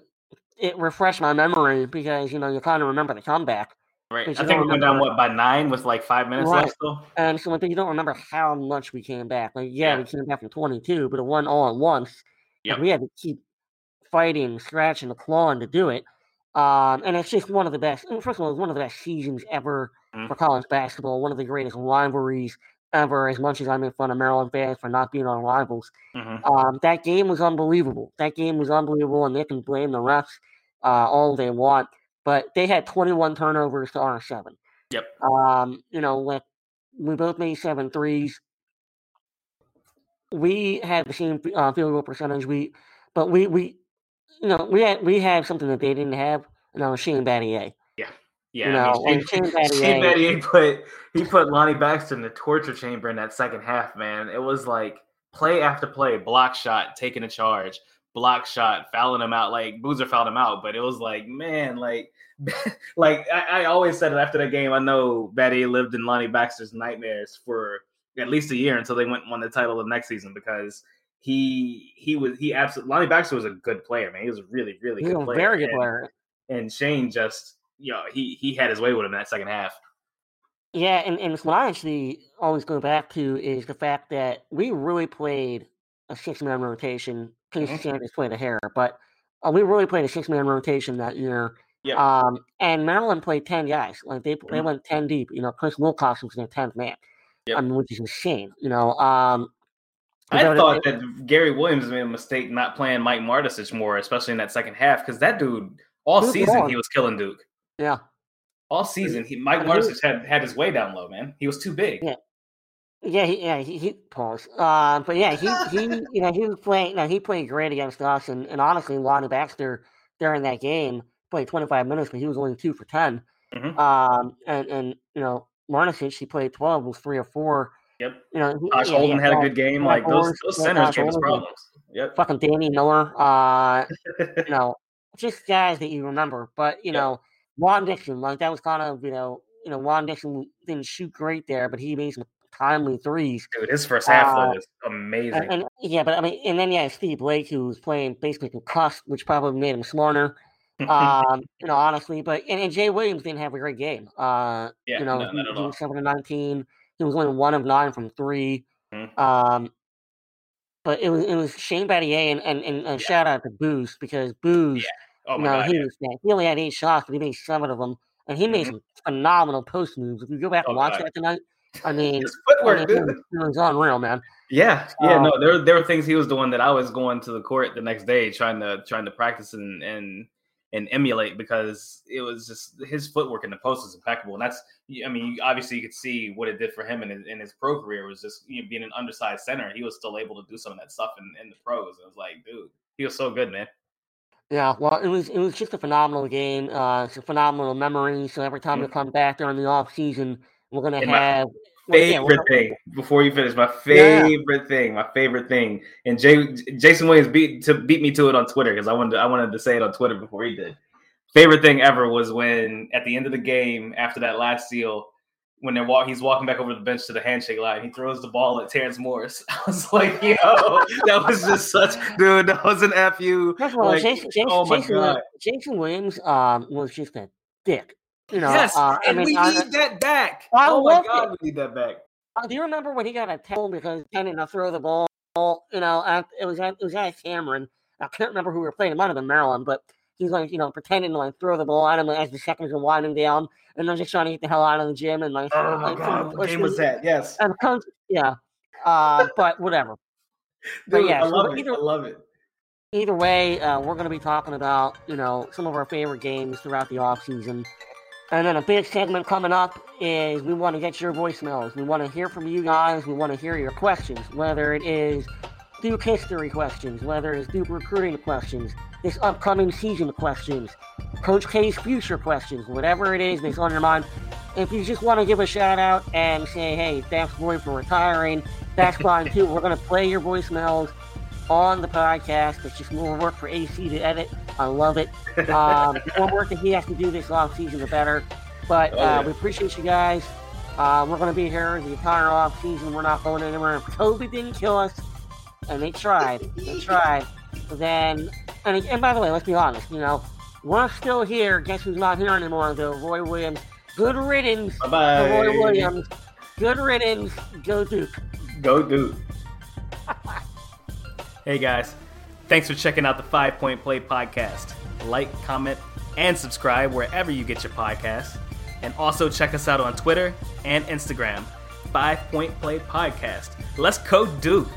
S2: it refreshed my memory because you know you kind of remember the comeback,
S3: Right. I think we went down what by nine with like five minutes
S2: Right.
S3: left still.
S2: and so but you don't remember how much we came back. Like yeah,
S3: Yeah.
S2: we came back from twenty two, but it won all at once.
S3: Yeah,
S2: we had to keep fighting, scratching, and clawing to do it. Um, and it's just one of the best. First of all, it's one of the best seasons ever
S3: Mhm.
S2: for college basketball. One of the greatest rivalries ever. As much as I'm in front of Maryland fans for not being our rivals,
S3: Mhm.
S2: um, that game was unbelievable. That game was unbelievable, and they can blame the refs uh, all they want. But they had 21 turnovers to our seven.
S3: Yep.
S2: Um, you know, like we both made seven threes. We had the same uh, field goal percentage. We, but we we, you know, we had we had something that they didn't have, and that was Shane Battier.
S3: Yeah,
S2: know,
S3: I mean,
S2: Shane
S3: Shane,
S2: Battier-
S3: Shane Battier put he put Lonnie Baxter in the torture chamber in that second half. Man, it was like play after play, block shot, taking a charge, block shot, fouling him out. Like Boozer fouled him out, but it was like man, like like I, I always said it after that game. I know Battier lived in Lonnie Baxter's nightmares for at least a year until they went and won the title the next season because. He he was he absolutely Lonnie Baxter was a good player, man. He was a really really good player.
S2: very good
S3: and-
S2: player.
S3: and Shane just, you know, he he had his way with him that second half.
S2: Yeah, and, and what I actually always go back to is the fact that we really played a six man rotation. Casey
S3: Mhm.
S2: Sanders played a hair, but uh, we really played a six man rotation that year.
S3: Yep.
S2: Um, and Maryland played ten guys. Like they they
S3: Mhm.
S2: went ten deep. You know, Chris Wilcox was their tenth man.
S3: Yep.
S2: I mean, which is insane. You know, um,
S3: I
S2: it-
S3: thought that Gary Williams made a mistake not playing Mike Mardesich more, especially in that second half, because that dude all season he was killing Duke.
S2: yeah,
S3: All season, he, Mike
S2: I mean, he
S3: Mardesich had had his way down low, man. He was too big.
S2: Yeah. yeah, he, yeah, he, he pause. Uh, but yeah, he he you know he was playing. You know, he played great against us, and, and honestly, Lonnie Baxter during that game played 25 minutes, but he was only two for 10.
S3: Mhm.
S2: Um, and and you know, Mardesich, he played 12, was three or four.
S3: Yep.
S2: You know, he,
S3: Josh
S2: yeah,
S3: Holden had a good game. Like those, those centers gave us problems. Yep.
S2: fucking Danny Miller, uh, you know, just guys that you remember. But you
S3: Yeah.
S2: know, Juan Dixon, like that was kind of you know, you know, Juan Dixon didn't shoot great there, but he made some timely threes.
S3: Dude, his first half though
S2: Uh,
S3: was amazing.
S2: And, and yeah, but I mean, and then yeah, Steve Blake, who was playing basically concussed, which probably made him smarter. Um, you know, honestly, but and, and Jay Williams didn't have a great game. Uh,
S3: yeah,
S2: you know,
S3: no,
S2: he, he was seven to nineteen. He was only one of nine from 3
S3: Mhm.
S2: Um, but it was it was Shane Battier and and, and, and shout out to Booze because Booze,
S3: Oh
S2: you know,
S3: god.
S2: he
S3: yeah.
S2: was he only had eight shots, but he made seven of them, and he made
S3: Mhm.
S2: some phenomenal post moves. If you go back
S3: Oh,
S2: and watch
S3: God.
S2: that tonight, I mean,
S3: His
S2: I mean,
S3: dude.
S2: it was, it was unreal, man.
S3: Yeah, yeah,
S2: Um,
S3: no, there there were things he was doing that I was going to the court the next day trying to trying to practice and and and emulate because it was just his footwork in the post was impeccable, and that's I mean you- obviously you could see what it did for him in his, in his pro career was just you know, being an undersized center, he was still able to do some of that stuff in, in the pros. It was like, dude, he was so good, man.
S2: Yeah, well, it was it was just a phenomenal game. Uh, it's a phenomenal memory. So every time we
S3: Mhm.
S2: come back during the off season, we're gonna have well, yeah, we're
S3: Favorite thing before you finish, my favorite thing, my favorite thing, and Jay, Jason Williams beat to beat me to it on Twitter because I wanted to, I wanted to say it on Twitter before he did. Favorite thing ever was when at the end of the game after that last steal, when they're walk, he's walking back over the bench to the handshake line, he throws the ball at Terence Morris. I was like, yo, that was just such dude. That was an fu.
S2: First of all,
S3: Like,
S2: Jason, Jason,
S3: oh my
S2: Jason, Jason Williams um, was just a dick. You know,
S3: yes,
S2: uh, I
S3: and
S2: mean,
S3: we
S2: I-
S3: need that back.
S2: I
S3: oh my god,
S2: it.
S3: we need that back.
S2: Uh, do you remember when he got a tackle because he didn't throw the ball? You know, at, it was at, it was at Cameron. I can't remember who we were playing. It might have been Maryland, but he's like, you know, pretending to like throw the ball at him as the seconds are winding down, and they're just trying to get the hell out of the gym and like.
S3: Oh my
S2: like,
S3: god, what game was that? Yes.
S2: And coach, yeah, uh, but whatever. But yeah,
S3: I
S2: so
S3: love it.
S2: either-
S3: I love it.
S2: Either way, uh, we're going to be talking about you know some of our favorite games throughout the off season. And then a big segment coming up is we want to get your voicemails. We want to hear from you guys. We want to hear your questions, whether it is Duke history questions, whether it's Duke recruiting questions, this upcoming season questions, Coach K's future questions, whatever it is that's on your mind. If you just want to give a shout out and say, hey, thanks, Roy, for retiring, that's fine too. We're going to play your voicemails on the podcast. It's just more work for AC to edit. I love it. Um, the more work that he has to do this off season, the better. But
S3: Oh,
S2: uh,
S3: yeah.
S2: we appreciate you guys. Uh, we're going to be here the entire off season. We're not going anywhere. If COVID didn't kill us, and they tried, they tried, then, and, and by the way, let's be honest, you know, we're still here. Guess who's not here anymore, though? Roy Williams. Good riddance
S3: Bye-bye.
S2: Roy Williams. Good riddance. Go Duke.
S3: Go Duke. hey guys, thanks for checking out the Five Point Play podcast. Like, comment, and subscribe wherever you get your podcasts. And also check us out on Twitter and Instagram. Five Point Play Podcast. Let's go Duke.